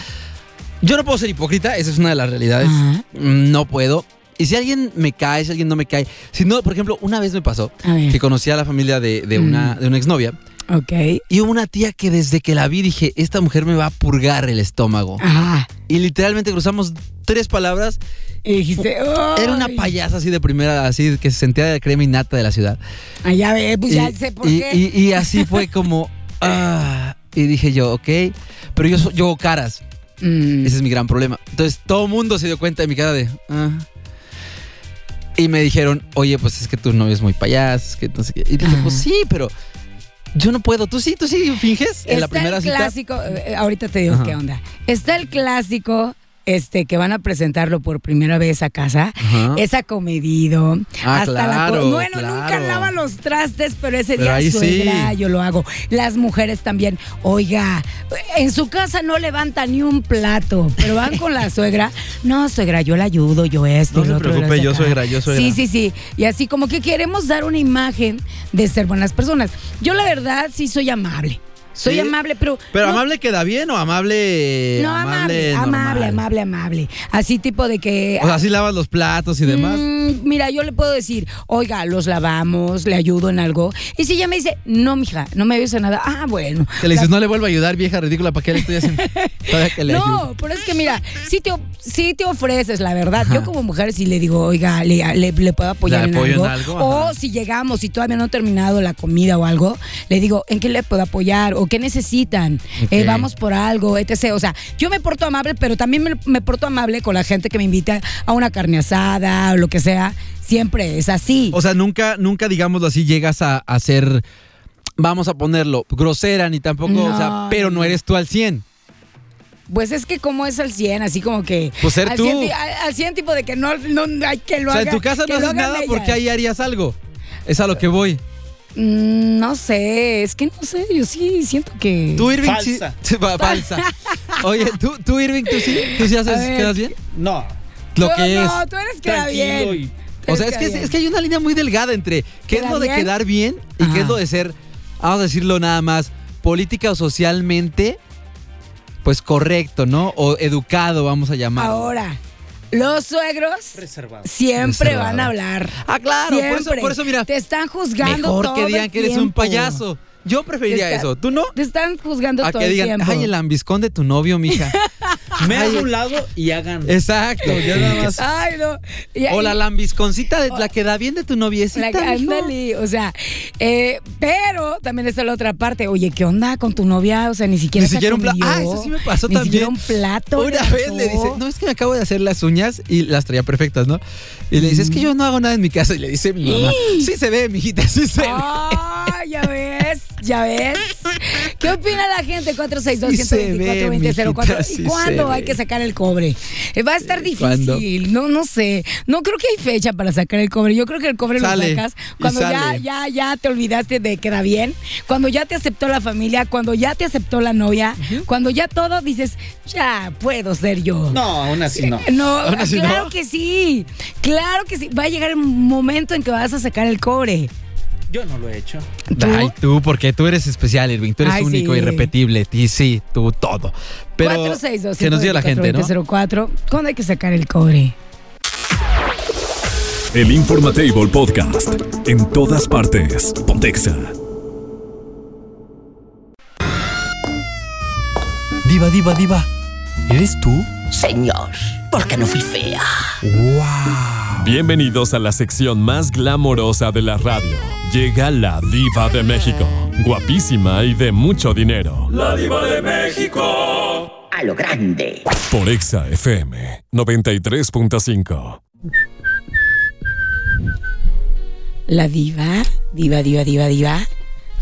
[SPEAKER 4] Yo no puedo ser hipócrita, esa es una de las realidades.
[SPEAKER 5] Ajá.
[SPEAKER 4] Mm, No puedo. Y si alguien me cae, si alguien no me cae. Si no, por ejemplo, una vez me pasó que conocí a la familia de, de una,
[SPEAKER 5] Mm.
[SPEAKER 4] de una exnovia.
[SPEAKER 5] Ok.
[SPEAKER 4] Y hubo una tía que desde que la vi dije, esta mujer me va a purgar el estómago.
[SPEAKER 5] Ajá.
[SPEAKER 4] Y literalmente cruzamos tres palabras.
[SPEAKER 5] Y dijiste,
[SPEAKER 4] Era una
[SPEAKER 5] "Ay".
[SPEAKER 4] payasa así de primera, así que se sentía de crema y nata de la ciudad.
[SPEAKER 5] Ah, ya ve, pues ya
[SPEAKER 4] y,
[SPEAKER 5] sé por
[SPEAKER 4] y-
[SPEAKER 5] qué.
[SPEAKER 4] y- y así fue como. [LAUGHS] ah, y dije yo, ok. Pero yo, yo caras.
[SPEAKER 5] Mm.
[SPEAKER 4] Ese es mi gran problema. Entonces todo el mundo se dio cuenta de mi cara de. "Ah". Y me dijeron, oye, pues es que tu novio es muy payaso. es que no sé qué". Y dije,
[SPEAKER 5] Ajá.
[SPEAKER 4] pues sí, pero yo no puedo. ¿Tú sí? ¿Tú sí finges en la
[SPEAKER 5] Está
[SPEAKER 4] primera
[SPEAKER 5] el clásico, eh, ahorita te digo
[SPEAKER 4] Ajá.
[SPEAKER 5] qué onda. Está el clásico este, que van a presentarlo por primera vez a casa,
[SPEAKER 4] Ajá.
[SPEAKER 5] es acomedido.
[SPEAKER 4] Ah,
[SPEAKER 5] hasta la
[SPEAKER 4] claro,
[SPEAKER 5] co- bueno, nunca lava los trastes, pero ese
[SPEAKER 4] Pero
[SPEAKER 5] día suegra,
[SPEAKER 4] sí.
[SPEAKER 5] yo lo hago. Las mujeres también. Oiga, en su casa no levanta ni un plato, pero van con la [LAUGHS] suegra. No, suegra, yo la ayudo, yo esto.
[SPEAKER 4] No se
[SPEAKER 5] otro,
[SPEAKER 4] preocupe, yo suegra, yo suegra.
[SPEAKER 5] Sí, sí, sí. Y así como que queremos dar una imagen de ser buenas personas. Yo la verdad sí soy amable. Soy
[SPEAKER 4] ¿Sí?
[SPEAKER 5] amable, pero...
[SPEAKER 4] ¿Pero
[SPEAKER 5] no-
[SPEAKER 4] amable queda bien o amable.
[SPEAKER 5] No, amable, amable, amable, amable. Así tipo de que...
[SPEAKER 4] O sea, así lavas los platos y demás.
[SPEAKER 5] Mm, mira, yo le puedo decir, oiga, los lavamos, le ayudo en algo. Y si ella me dice, no, mija, no me ayudes en nada, ah, bueno.
[SPEAKER 4] Que le dices,
[SPEAKER 5] La-
[SPEAKER 4] no le vuelvo a ayudar, vieja ridícula, ¿para qué le estoy haciendo? Que le. [LAUGHS]
[SPEAKER 5] No, pero es que mira, si te, sí te ofreces, la verdad. Yo como mujer sí le digo, oiga, le, le- le puedo apoyar
[SPEAKER 4] Le
[SPEAKER 5] en, algo.
[SPEAKER 4] en algo,
[SPEAKER 5] O si llegamos y todavía no he terminado la comida o algo, le digo, ¿en qué le puedo apoyar? ¿O qué necesitan? Eh, vamos por algo, etc. O sea, yo me porto amable, pero también me, me porto amable con la gente que me invita a una carne asada o lo que sea. Siempre es así.
[SPEAKER 4] O sea, nunca, nunca, digámoslo así, llegas a, a ser, vamos a ponerlo, grosera ni tampoco, o sea, pero no eres tú al 100.
[SPEAKER 5] Pues es que como es al 100, así como que...
[SPEAKER 4] Pues ser
[SPEAKER 5] al
[SPEAKER 4] tú.
[SPEAKER 5] 100, ti- al, al 100 tipo de que no, no hay que lo
[SPEAKER 4] o sea,
[SPEAKER 5] haga-
[SPEAKER 4] en tu casa no haces nada
[SPEAKER 5] ellas.
[SPEAKER 4] porque ahí harías algo. Es a lo que voy.
[SPEAKER 5] Mm, no sé, es que no sé, yo sí siento que...
[SPEAKER 4] Tú, Irving, sí-
[SPEAKER 7] Falsa. [LAUGHS]
[SPEAKER 4] sí, fa- falsa. [LAUGHS] Oye, tú, tú, Irving, tú sí, tú sí haces, quedas bien.
[SPEAKER 7] No,
[SPEAKER 4] Lo que es.
[SPEAKER 5] No, tú eres queda
[SPEAKER 7] tranquilo
[SPEAKER 5] bien.
[SPEAKER 4] O sea, es que, es que hay una línea muy delgada entre qué es
[SPEAKER 5] ¿Quedar
[SPEAKER 4] lo de
[SPEAKER 5] bien?
[SPEAKER 4] quedar bien y qué es lo de ser, vamos a decirlo nada más, política o socialmente, pues correcto, ¿no? O educado, vamos a llamarlo.
[SPEAKER 5] Ahora, los suegros
[SPEAKER 7] reservado.
[SPEAKER 5] siempre
[SPEAKER 4] Reservado.
[SPEAKER 5] van a hablar.
[SPEAKER 4] Ah, claro, por eso, por eso, mira,
[SPEAKER 5] Te están juzgando
[SPEAKER 4] mejor
[SPEAKER 5] todo
[SPEAKER 4] que digan
[SPEAKER 5] el
[SPEAKER 4] que eres un payaso. Yo preferiría
[SPEAKER 5] está-
[SPEAKER 4] eso. ¿Tú no?
[SPEAKER 5] Te están juzgando
[SPEAKER 4] A
[SPEAKER 5] todo
[SPEAKER 4] que
[SPEAKER 5] el
[SPEAKER 4] digan,
[SPEAKER 5] tiempo.
[SPEAKER 4] ay, el ambiscón de tu novio, mija. [LAUGHS]
[SPEAKER 7] Me hago a un lado y hagan.
[SPEAKER 4] Exacto, ya nada [LAUGHS] más.
[SPEAKER 5] Ay, no. Y-
[SPEAKER 4] O la lambisconcita, de, la que da bien de tu noviecita.
[SPEAKER 5] La-
[SPEAKER 4] mijo.
[SPEAKER 5] ándale, o sea, eh, pero también está la otra parte. Oye, ¿qué onda con tu novia? O sea, ni siquiera
[SPEAKER 4] Ni
[SPEAKER 5] se
[SPEAKER 4] siquiera un plato.
[SPEAKER 5] comió,
[SPEAKER 4] Ah, eso sí me pasó
[SPEAKER 5] ni
[SPEAKER 4] también.
[SPEAKER 5] siquiera un plato.
[SPEAKER 4] Una vez le dice, no, es que me acabo de hacer las uñas y las traía perfectas, ¿no? Y le dice, es que yo no hago nada en mi casa. Y le dice mi mamá, sí se ve, mijita, sí se ve.
[SPEAKER 5] Ah, ya ves, ya ves. ¿Qué opina la gente? 462
[SPEAKER 4] Sí se ve,
[SPEAKER 5] 124
[SPEAKER 4] mijita,
[SPEAKER 5] ¿Y
[SPEAKER 4] sí
[SPEAKER 5] cuándo hay que sacar el cobre? Eh, Va a estar
[SPEAKER 4] ¿cuándo?
[SPEAKER 5] difícil. No, no sé. No creo que hay fecha para sacar el cobre. Yo creo que el cobre
[SPEAKER 4] Sale,
[SPEAKER 5] lo sacas cuando ya, ya, ya te olvidaste de queda bien, cuando ya te aceptó la familia, cuando ya te aceptó la novia, cuando ya todo dices, ya puedo ser yo.
[SPEAKER 7] No, aún así no.
[SPEAKER 5] No, [LAUGHS]
[SPEAKER 4] Aún así
[SPEAKER 5] claro
[SPEAKER 4] no.
[SPEAKER 5] que sí. Claro que sí. Va a llegar el momento en que vas a sacar el cobre.
[SPEAKER 7] Yo no lo he hecho.
[SPEAKER 5] ¿Tú?
[SPEAKER 4] Ay, tú, porque tú eres especial, Irving. Tú eres
[SPEAKER 5] Ay,
[SPEAKER 4] único,
[SPEAKER 5] sí.
[SPEAKER 4] irrepetible. Y sí, tú todo. Pero
[SPEAKER 5] 462
[SPEAKER 4] que nos diga la gente, ¿no?
[SPEAKER 5] 124 ¿Cuándo hay que sacar el cobre?
[SPEAKER 2] El Informatable Podcast. En todas partes. Pontexa.
[SPEAKER 8] Diva, diva, diva. ¿Eres tú?
[SPEAKER 6] Señor, porque no fui fea.
[SPEAKER 8] ¡Wow!
[SPEAKER 2] Bienvenidos a la sección más glamorosa de la radio. Llega la diva de México. Guapísima y de mucho dinero.
[SPEAKER 1] La diva de México.
[SPEAKER 6] A lo grande.
[SPEAKER 2] Por Exa FM 93.5.
[SPEAKER 5] La diva, diva, diva, diva, diva.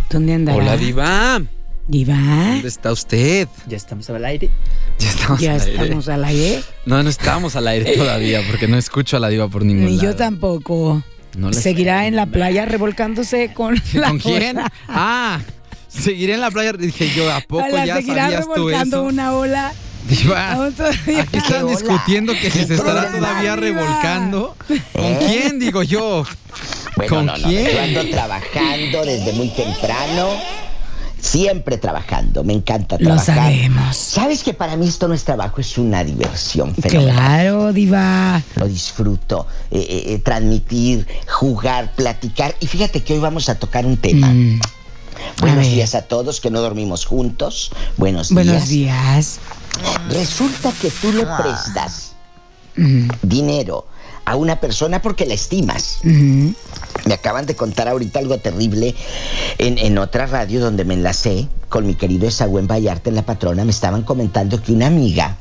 [SPEAKER 5] ¿Dónde andará?
[SPEAKER 4] Hola, Diva.
[SPEAKER 5] Diva.
[SPEAKER 4] ¿Dónde está usted?
[SPEAKER 7] Ya estamos al aire.
[SPEAKER 4] Ya estamos
[SPEAKER 5] Ya
[SPEAKER 4] al aire.
[SPEAKER 5] estamos al aire.
[SPEAKER 4] No, no estamos al aire todavía porque no escucho a la Diva por ningún
[SPEAKER 5] Ni yo
[SPEAKER 4] lado.
[SPEAKER 5] tampoco.
[SPEAKER 4] No le
[SPEAKER 5] Seguirá en la playa revolcándose con [LAUGHS] la
[SPEAKER 4] ¿Con quién?
[SPEAKER 5] ola.
[SPEAKER 4] Ah, seguiré en la playa. Dije yo, ¿a poco
[SPEAKER 5] La
[SPEAKER 4] ya
[SPEAKER 5] seguirá
[SPEAKER 4] sabías tú
[SPEAKER 5] revolcando
[SPEAKER 4] eso?
[SPEAKER 5] una ola.
[SPEAKER 4] Diva, aquí están
[SPEAKER 6] Hola.
[SPEAKER 4] discutiendo que si se estará todavía
[SPEAKER 5] Diva.
[SPEAKER 4] revolcando. ¿Con quién, digo yo?
[SPEAKER 6] Bueno,
[SPEAKER 4] ¿Con
[SPEAKER 6] no, no,
[SPEAKER 4] quién?
[SPEAKER 6] yo ando trabajando desde muy temprano. Siempre trabajando, me encanta
[SPEAKER 5] Lo
[SPEAKER 6] trabajar.
[SPEAKER 5] sabemos.
[SPEAKER 6] ¿Sabes que para mí esto no es trabajo, es una diversión fenomenal?
[SPEAKER 5] Claro, diva.
[SPEAKER 6] Lo disfruto, eh, eh, eh, transmitir, jugar, platicar. Y fíjate que hoy vamos a tocar un tema.
[SPEAKER 5] Mm,
[SPEAKER 6] Buenos días a todos que no dormimos juntos. Buenos,
[SPEAKER 5] Buenos
[SPEAKER 6] días.
[SPEAKER 5] días.
[SPEAKER 6] Resulta que tú le prestas
[SPEAKER 5] Ujú,
[SPEAKER 6] dinero a una persona porque la estimas.
[SPEAKER 5] ujú.
[SPEAKER 6] Me acaban de contar ahorita algo terrible en, en otra radio donde me enlacé con mi querido Esagüen Vallarta en La Patrona. Me estaban comentando que una amiga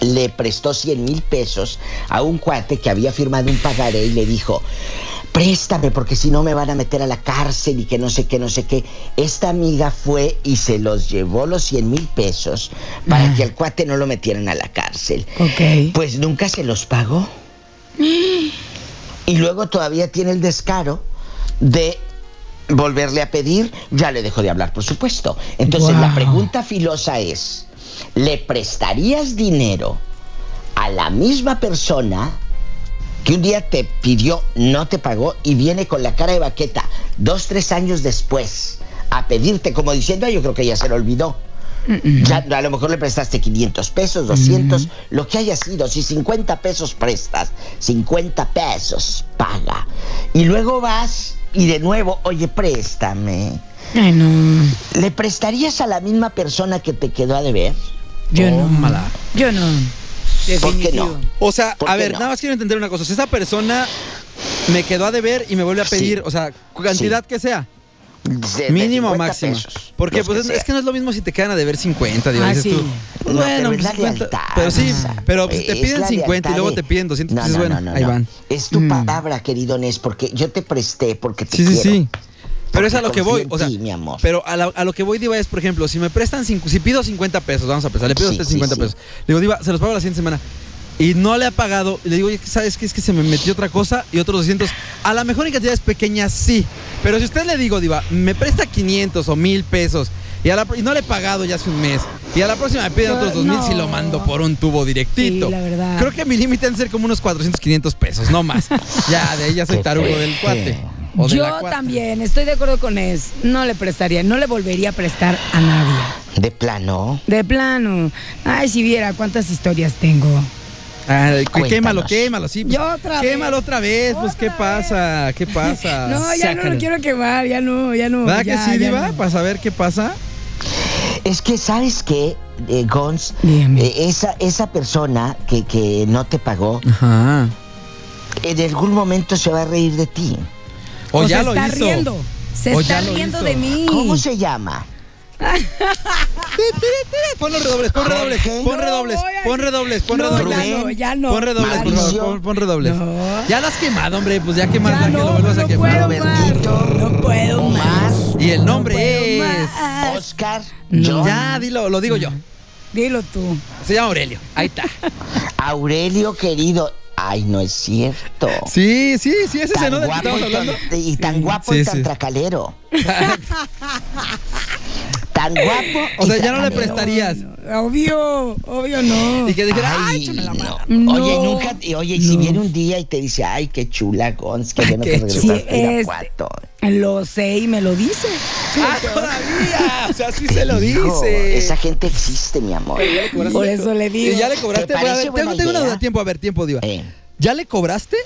[SPEAKER 6] le prestó 100 mil pesos a un cuate que había firmado un pagaré y le dijo, préstame porque si no me van a meter a la cárcel y que no sé qué, no sé qué. Esta amiga fue y se los llevó los 100 mil pesos para
[SPEAKER 5] Ah.
[SPEAKER 6] que al cuate no lo metieran a la cárcel.
[SPEAKER 5] Ok.
[SPEAKER 6] Pues nunca se los pagó. [GASPS] [GASPS] Y luego todavía tiene el descaro de volverle a pedir, ya le dejó de hablar, por supuesto. Entonces la pregunta filosa es, ¿le prestarías dinero a la misma persona que un día te pidió, no te pagó y viene con la cara de baqueta dos, tres años después a pedirte como diciendo, "Ay, yo creo que ya se lo olvidó? Ya, a lo mejor le prestaste 500 pesos, 200, lo que haya sido. Si 50 pesos prestas, 50 pesos paga. Y luego vas y de nuevo, oye, préstame.
[SPEAKER 5] Ay, no.
[SPEAKER 6] ¿Le prestarías a la misma persona que te quedó a deber?
[SPEAKER 5] Yo no. Yo no.
[SPEAKER 6] ¿Por qué no?
[SPEAKER 4] O sea,
[SPEAKER 6] ¿Por
[SPEAKER 4] a ver,
[SPEAKER 6] no?
[SPEAKER 4] nada más quiero entender una cosa. Si esa persona me quedó a deber y me vuelve a
[SPEAKER 6] Sí.
[SPEAKER 4] pedir, o sea, cantidad que sea,
[SPEAKER 6] De- de
[SPEAKER 4] mínimo o
[SPEAKER 6] 50
[SPEAKER 4] máximo.
[SPEAKER 6] pesos,
[SPEAKER 4] Porque pues es, es que no es lo mismo si te quedan a deber 50, digo,
[SPEAKER 5] Ah,
[SPEAKER 4] dices
[SPEAKER 5] sí.
[SPEAKER 4] tú. Pues
[SPEAKER 6] No,
[SPEAKER 4] bueno,
[SPEAKER 6] pero es
[SPEAKER 4] pues
[SPEAKER 6] la
[SPEAKER 4] 50.
[SPEAKER 6] lealtad,
[SPEAKER 4] Pero sí, pero si te piden
[SPEAKER 6] la
[SPEAKER 4] 50 y luego
[SPEAKER 6] de-
[SPEAKER 4] te piden 200,
[SPEAKER 6] No,
[SPEAKER 4] pues
[SPEAKER 6] no,
[SPEAKER 4] bueno,
[SPEAKER 6] no, no,
[SPEAKER 4] ahí
[SPEAKER 6] no.
[SPEAKER 4] van.
[SPEAKER 6] Es tu
[SPEAKER 5] Mm.
[SPEAKER 6] palabra, querido Nes, porque yo te presté porque te
[SPEAKER 4] Sí, sí,
[SPEAKER 6] quiero.
[SPEAKER 4] sí. Pero es a lo que voy, o sea,
[SPEAKER 6] ti, mi amor.
[SPEAKER 4] pero a, la- a lo que voy, Diva, es, por ejemplo, si me prestan, cinco- si pido 50 pesos, vamos a pensar, le pido a
[SPEAKER 6] Sí,
[SPEAKER 4] usted
[SPEAKER 6] sí,
[SPEAKER 4] 50
[SPEAKER 6] sí.
[SPEAKER 4] pesos, le digo, Diva, se los pago la siguiente semana, y no le ha pagado, y le digo, oye, ¿sabes qué? Es que se me metió otra cosa y otros 200, a lo mejor en cantidades pequeñas sí, pero si usted le digo, Diva, me presta 500 o 1000 pesos, y, a la y no le he pagado ya hace un mes, y a la próxima me piden otros 2000 si
[SPEAKER 5] no.
[SPEAKER 4] lo mando por un tubo directito.
[SPEAKER 5] Sí, la verdad.
[SPEAKER 4] Creo que mi límite debe ser como unos 400, 500 pesos, no más. [LAUGHS] ya, de ahí ya soy tarugo del cuate. o de la
[SPEAKER 5] Yo también estoy de acuerdo con eso. No le prestaría, no le volvería a prestar a nadie.
[SPEAKER 6] De plano.
[SPEAKER 5] De plano. Ay, si viera cuántas historias tengo.
[SPEAKER 4] Ay, quémalo, quémalo, sí. pues,
[SPEAKER 5] Yo otra vez.
[SPEAKER 4] Quémalo otra vez, pues ¿qué pasa? ¿Qué pasa? [LAUGHS]
[SPEAKER 5] No, ya no lo quiero quemar, ya no, ya no.
[SPEAKER 4] ¿Verdad
[SPEAKER 5] ya,
[SPEAKER 4] que sí, Diva?
[SPEAKER 5] no.
[SPEAKER 4] Para saber qué pasa.
[SPEAKER 6] Es que, ¿sabes qué, eh, Gons? Eh, esa, esa persona que, que no te pagó,
[SPEAKER 4] Ajá.
[SPEAKER 6] en algún momento se va a reír de ti.
[SPEAKER 4] O,
[SPEAKER 5] O
[SPEAKER 4] ya
[SPEAKER 5] se
[SPEAKER 4] lo
[SPEAKER 5] está
[SPEAKER 4] hizo.
[SPEAKER 5] riendo. Se
[SPEAKER 4] O
[SPEAKER 5] está riendo
[SPEAKER 4] hizo.
[SPEAKER 5] de mí.
[SPEAKER 6] ¿Cómo se llama?
[SPEAKER 4] Pon los redobles, pon redobles, pon redobles, pon redobles, pon redobles.
[SPEAKER 5] ya no, ya no.
[SPEAKER 4] Pon redobles, por favor, pon, pon redobles.
[SPEAKER 5] No.
[SPEAKER 4] Ya las has quemado, hombre, pues ya quemas
[SPEAKER 5] Ya
[SPEAKER 4] la que lo vuelvas a
[SPEAKER 5] no
[SPEAKER 4] quemar.
[SPEAKER 5] puedo
[SPEAKER 6] Robertito,
[SPEAKER 5] más. No puedo más.
[SPEAKER 4] Y el nombre es.
[SPEAKER 5] más.
[SPEAKER 6] Oscar,
[SPEAKER 5] No.
[SPEAKER 6] John,
[SPEAKER 4] Ya, dilo, lo digo yo.
[SPEAKER 5] Dilo tú.
[SPEAKER 4] Se llama Aurelio. Ahí está. [LAUGHS]
[SPEAKER 6] Aurelio querido. Ay, no es cierto.
[SPEAKER 4] Sí, sí, sí, ese es el ¿no? del que
[SPEAKER 6] guapo
[SPEAKER 4] estamos
[SPEAKER 6] y tan,
[SPEAKER 4] hablando.
[SPEAKER 6] y tan guapo
[SPEAKER 4] Sí,
[SPEAKER 6] y
[SPEAKER 4] sí.
[SPEAKER 6] tan tracalero. [LAUGHS] tan guapo.
[SPEAKER 4] O
[SPEAKER 6] y
[SPEAKER 4] sea, ya no le prestarías.
[SPEAKER 5] No, obvio, obvio no.
[SPEAKER 4] Y que dijera, ay,
[SPEAKER 6] Ay,
[SPEAKER 4] échame la mano.
[SPEAKER 6] no.
[SPEAKER 5] No.
[SPEAKER 6] Oye, nunca, y oye, y si viene un día y te dice, ay, qué chula, Gons, que yo no
[SPEAKER 4] Qué
[SPEAKER 6] te
[SPEAKER 4] chula.
[SPEAKER 6] regresaste a Irapuato.
[SPEAKER 5] Lo sé y me lo dice. [LAUGHS]
[SPEAKER 4] Ah, todavía. O sea, sí se lo
[SPEAKER 6] Hijo,
[SPEAKER 4] dice.
[SPEAKER 6] esa gente existe, mi amor.
[SPEAKER 5] Por eso le
[SPEAKER 4] Y
[SPEAKER 5] digo.
[SPEAKER 4] ya le cobraste.
[SPEAKER 6] ¿Te
[SPEAKER 4] Bueno, a ver, tengo, una duda. Tiempo, a ver, tiempo, Diva.
[SPEAKER 6] Eh,
[SPEAKER 4] ¿Ya le cobraste?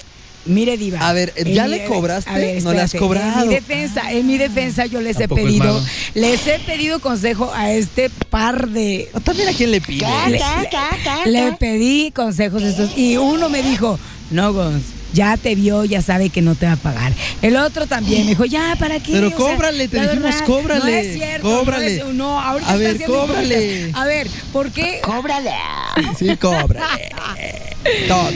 [SPEAKER 5] Mire, Diva.
[SPEAKER 4] A ver, ¿ya
[SPEAKER 5] mi-
[SPEAKER 4] le cobraste? No le has cobrado.
[SPEAKER 5] En mi defensa, en mi defensa yo les he pedido, les he pedido consejo a este par de
[SPEAKER 4] ¿O también a quién le pide?
[SPEAKER 5] le, le pedí consejos estos y uno me dijo, no, Gons, ya te vio, ya sabe que no te va a pagar. El otro también me dijo, ya, ¿para qué?
[SPEAKER 4] Pero
[SPEAKER 5] O sea,
[SPEAKER 4] cóbrale, te
[SPEAKER 5] la
[SPEAKER 4] dijimos,
[SPEAKER 5] verdad,
[SPEAKER 4] cóbrale,
[SPEAKER 5] No es cierto,
[SPEAKER 4] cóbrale.
[SPEAKER 5] No, es- no, ahorita
[SPEAKER 4] A
[SPEAKER 5] está
[SPEAKER 4] ver,
[SPEAKER 5] haciendo
[SPEAKER 4] cóbrale.
[SPEAKER 5] A ver, ¿por qué?
[SPEAKER 6] cóbrale,
[SPEAKER 4] Sí, cóbrale. [LAUGHS] Todo.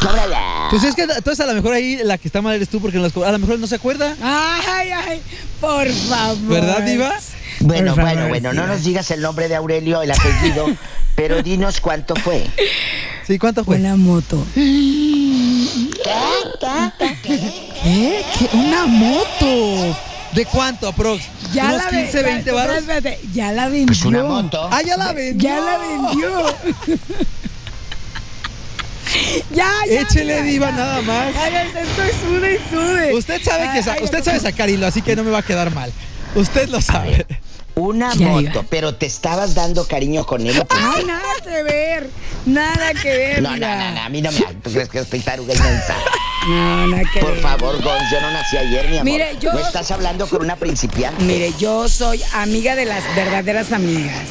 [SPEAKER 6] cóbrale.
[SPEAKER 4] Pues es que entonces a lo mejor ahí la que está mal eres tú porque no las a lo mejor no se acuerda.
[SPEAKER 5] Ay, ay, por favor.
[SPEAKER 4] ¿Verdad, Diva?
[SPEAKER 6] Bueno, bueno, bueno, no nos digas el nombre de Aurelio, el apellido, [LAUGHS] pero dinos cuánto fue.
[SPEAKER 4] Sí, ¿cuánto fue?
[SPEAKER 5] Una moto.
[SPEAKER 4] ¿Qué? ¿Qué? ¿Una moto? ¿De cuánto, aprox?
[SPEAKER 5] Ya
[SPEAKER 4] ¿Unos
[SPEAKER 5] la ve-
[SPEAKER 4] 15, 20
[SPEAKER 5] espérate,
[SPEAKER 4] baros?
[SPEAKER 5] espérate, Ya la vendió.
[SPEAKER 6] Pues una moto.
[SPEAKER 4] Ah, ya la vendió.
[SPEAKER 5] Ya la vendió. [LAUGHS] ya, ya.
[SPEAKER 4] Échele diva nada más.
[SPEAKER 5] Ay, ay, estoy sude y sude.
[SPEAKER 4] Usted sabe que sa-
[SPEAKER 5] Ay,
[SPEAKER 4] usted
[SPEAKER 5] ay,
[SPEAKER 4] sabe sacar hilo, así que no me va a quedar mal. Usted lo sabe.
[SPEAKER 6] Una
[SPEAKER 5] Ya
[SPEAKER 6] moto,
[SPEAKER 5] iba.
[SPEAKER 6] pero te estabas dando cariño con él. ¿o por
[SPEAKER 5] Ay, [LAUGHS] nada que ver. Nada que ver.
[SPEAKER 6] No, no, no, no, a mí no me. ¿Tú crees que estoy taruga y?
[SPEAKER 5] No, nada que
[SPEAKER 6] Por
[SPEAKER 5] ver.
[SPEAKER 6] favor, Gonz, yo no nací ayer, mi amor.
[SPEAKER 5] Mire, yo-
[SPEAKER 6] No estás hablando con una principiante.
[SPEAKER 5] Mire, yo soy amiga de las verdaderas amigas.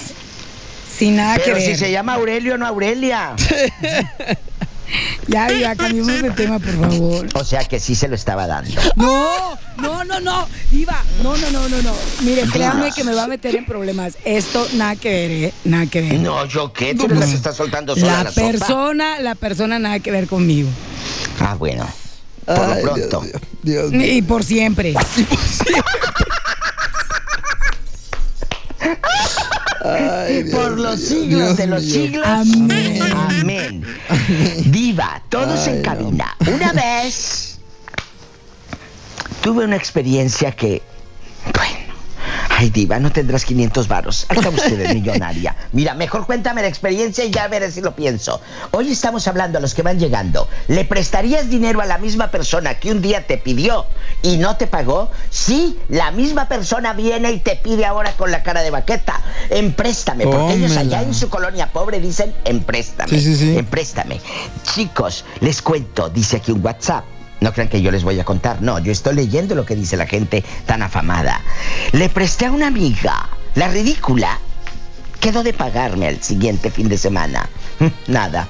[SPEAKER 5] Sin nada
[SPEAKER 6] pero
[SPEAKER 5] que
[SPEAKER 6] si
[SPEAKER 5] ver.
[SPEAKER 6] se llama Aurelio, no Aurelia. [LAUGHS]
[SPEAKER 5] Ya, ya, cambiemos de tema, por favor.
[SPEAKER 6] O sea que sí se lo estaba dando.
[SPEAKER 5] No, no, no, no, Diva, no, no, no, no, no. Mire, créame que me va a meter en problemas. Esto nada que ver, ¿eh? Nada que ver.
[SPEAKER 6] No, ¿yo qué? Tú eres la que está soltando sola la,
[SPEAKER 5] La
[SPEAKER 6] sopa.
[SPEAKER 5] persona, la persona nada que ver conmigo.
[SPEAKER 6] Ah, bueno. por lo
[SPEAKER 4] Ay, Dios
[SPEAKER 6] pronto.
[SPEAKER 4] Dios mío.
[SPEAKER 5] Y por siempre. [LAUGHS]
[SPEAKER 4] Ay, Dios
[SPEAKER 6] Por los siglos
[SPEAKER 4] Dios
[SPEAKER 6] de los
[SPEAKER 4] mío.
[SPEAKER 6] siglos.
[SPEAKER 5] Amén.
[SPEAKER 6] Amén. Todos en cabina. Una vez [LAUGHS] tuve una experiencia que, bueno, ay Diva, no tendrás 500 varos. Acá usted es [LAUGHS] millonaria. Mira, mejor cuéntame la experiencia y ya veré si lo pienso. Hoy estamos hablando a los que van llegando. ¿Le prestarías dinero a la misma persona que un día te pidió y no te pagó? Sí, la misma persona viene y te pide ahora con la cara de baqueta. Empréstame, porque ellos allá en su colonia pobre dicen empréstame.
[SPEAKER 4] Sí, sí, sí.
[SPEAKER 6] Empréstame. Chicos, les cuento, dice aquí un WhatsApp. No crean que yo les voy a contar, no, yo estoy leyendo lo que dice la gente tan afamada. Le presté a una amiga, la ridícula, quedó de pagarme al siguiente fin de semana. [LAUGHS] Nada.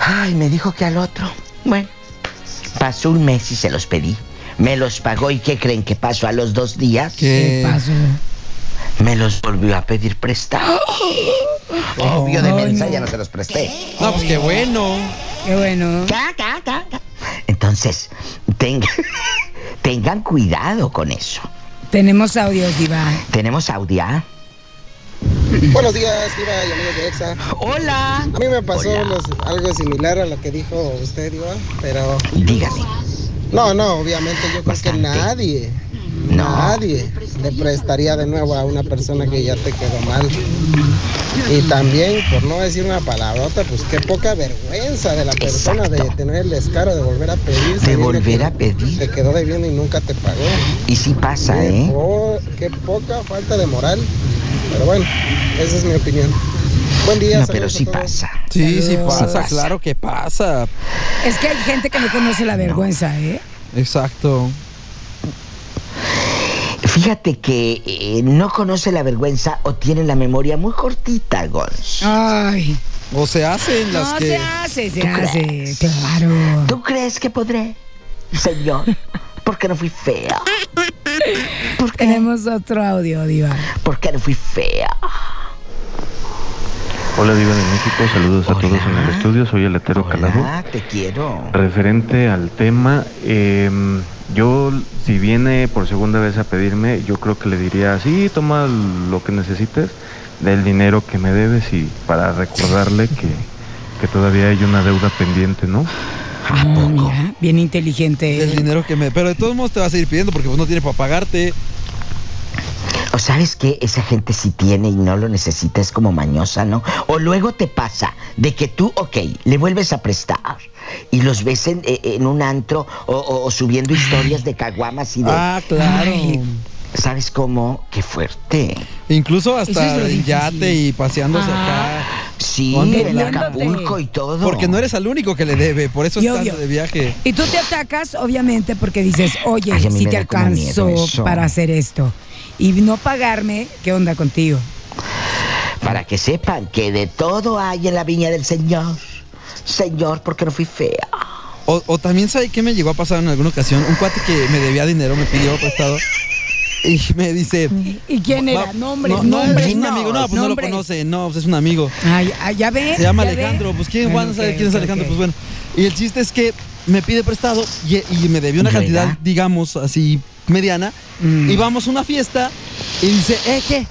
[SPEAKER 6] Ay, me dijo que al otro. Bueno, pasó un mes y se los pedí. Me los pagó y ¿qué creen que pasó a los dos días?
[SPEAKER 5] ¿Qué
[SPEAKER 4] ¿Qué?
[SPEAKER 5] pasó?
[SPEAKER 6] Me los volvió a pedir prestado. Obvio de
[SPEAKER 5] Ay,
[SPEAKER 6] mensa
[SPEAKER 5] no.
[SPEAKER 6] ya no se los presté.
[SPEAKER 4] No, pues qué bueno.
[SPEAKER 5] Qué bueno.
[SPEAKER 6] Ca, ca, ca, ca. Entonces, tengan, [LAUGHS] tengan cuidado con eso.
[SPEAKER 5] Tenemos audios, Diva.
[SPEAKER 6] ¿Tenemos audio?
[SPEAKER 9] Buenos días, Diva y amigos de EXA.
[SPEAKER 6] Hola.
[SPEAKER 9] A mí me pasó los- algo similar a lo que dijo usted, Diva, pero
[SPEAKER 6] Dígame.
[SPEAKER 9] no, no, obviamente yo creo
[SPEAKER 6] Bastante.
[SPEAKER 9] que nadie,
[SPEAKER 6] No.
[SPEAKER 9] nadie le prestaría de nuevo a una persona que ya te quedó mal. Y también, por no decir una palabrota, pues qué poca vergüenza de la persona de tener el descaro de volver a pedir.
[SPEAKER 6] De volver
[SPEAKER 9] que
[SPEAKER 6] a pedir.
[SPEAKER 9] Te quedó debiendo y nunca te pagó.
[SPEAKER 6] Y sí pasa,
[SPEAKER 9] Qué,
[SPEAKER 6] ¿eh?
[SPEAKER 9] po- qué poca falta de moral. Pero bueno, esa es mi opinión. Buen día.
[SPEAKER 6] No, pero sí pasa.
[SPEAKER 4] Sí, sí pasa. claro que pasa.
[SPEAKER 5] Es que hay gente que no conoce la vergüenza, ¿eh?
[SPEAKER 4] Exacto.
[SPEAKER 6] Fíjate que eh, no conoce la vergüenza o tiene la memoria muy cortita, Gons.
[SPEAKER 5] Ay.
[SPEAKER 4] O se hacen las
[SPEAKER 5] No,
[SPEAKER 4] que.
[SPEAKER 5] se hace, se
[SPEAKER 6] ¿Tú
[SPEAKER 5] hace.
[SPEAKER 6] crees?
[SPEAKER 5] Claro.
[SPEAKER 6] ¿Tú crees que podré, señor? Porque no fui fea. ¿Por qué?
[SPEAKER 5] Tenemos otro audio, Diva.
[SPEAKER 6] Porque no fui fea.
[SPEAKER 10] Hola Diva de México, saludos a todos en el estudio, soy el Etero Calado.
[SPEAKER 6] Hola, te quiero.
[SPEAKER 10] Referente al tema, em, yo si viene por segunda vez a pedirme, yo creo que le diría, sí, toma lo que necesites del dinero que me debes y para recordarle que, que todavía hay una deuda pendiente, ¿no?
[SPEAKER 6] ¿A
[SPEAKER 5] Ah, mira, bien inteligente.
[SPEAKER 4] El dinero que me. Pero de todos modos te va a seguir pidiendo porque pues no tiene para pagarte.
[SPEAKER 6] O sabes que esa gente sí tiene y no lo necesita, es como mañosa, ¿no? O luego te pasa de que tú, ok, le vuelves a prestar y los ves en, eh, en un antro o, o- o subiendo historias de caguamas y de...
[SPEAKER 4] Ah, claro.
[SPEAKER 5] Ay.
[SPEAKER 6] ¿Sabes cómo? Qué fuerte.
[SPEAKER 4] Incluso
[SPEAKER 5] es
[SPEAKER 4] hasta
[SPEAKER 5] difícil.
[SPEAKER 4] yate y paseándose
[SPEAKER 5] Ah.
[SPEAKER 4] acá.
[SPEAKER 6] Sí, en. Acapulco y todo.
[SPEAKER 4] Porque no eres el único que le debe, por eso
[SPEAKER 5] Y
[SPEAKER 4] estás
[SPEAKER 5] obvio.
[SPEAKER 4] de viaje.
[SPEAKER 5] Y tú te atacas, obviamente, porque dices, oye,
[SPEAKER 6] Ay,
[SPEAKER 5] si te
[SPEAKER 6] eso.
[SPEAKER 5] para hacer esto y no pagarme, ¿qué onda contigo?
[SPEAKER 6] Para que sepan que de todo hay en la viña del Señor. Señor, porque no fui fea.
[SPEAKER 4] O, o también, ¿sabe qué me llegó a pasar en alguna ocasión? Un cuate que me debía dinero, me pidió prestado. Y me dice.
[SPEAKER 5] ¿Y quién era? Nombres,
[SPEAKER 4] no, no, es un amigo. No, pues no lo conoce. No, pues es un amigo.
[SPEAKER 5] Ay, ay, ya ve.
[SPEAKER 4] Se llama
[SPEAKER 5] ve.
[SPEAKER 4] Alejandro. Pues quién,
[SPEAKER 5] Bueno,
[SPEAKER 4] sabe quién es Alejandro. Pues bueno. Y el chiste es que me pide prestado y, y me debió una
[SPEAKER 6] ¿Verdad?
[SPEAKER 4] cantidad, digamos, así mediana.
[SPEAKER 5] Mm.
[SPEAKER 4] Y vamos a una fiesta y dice, ¿eh, qué?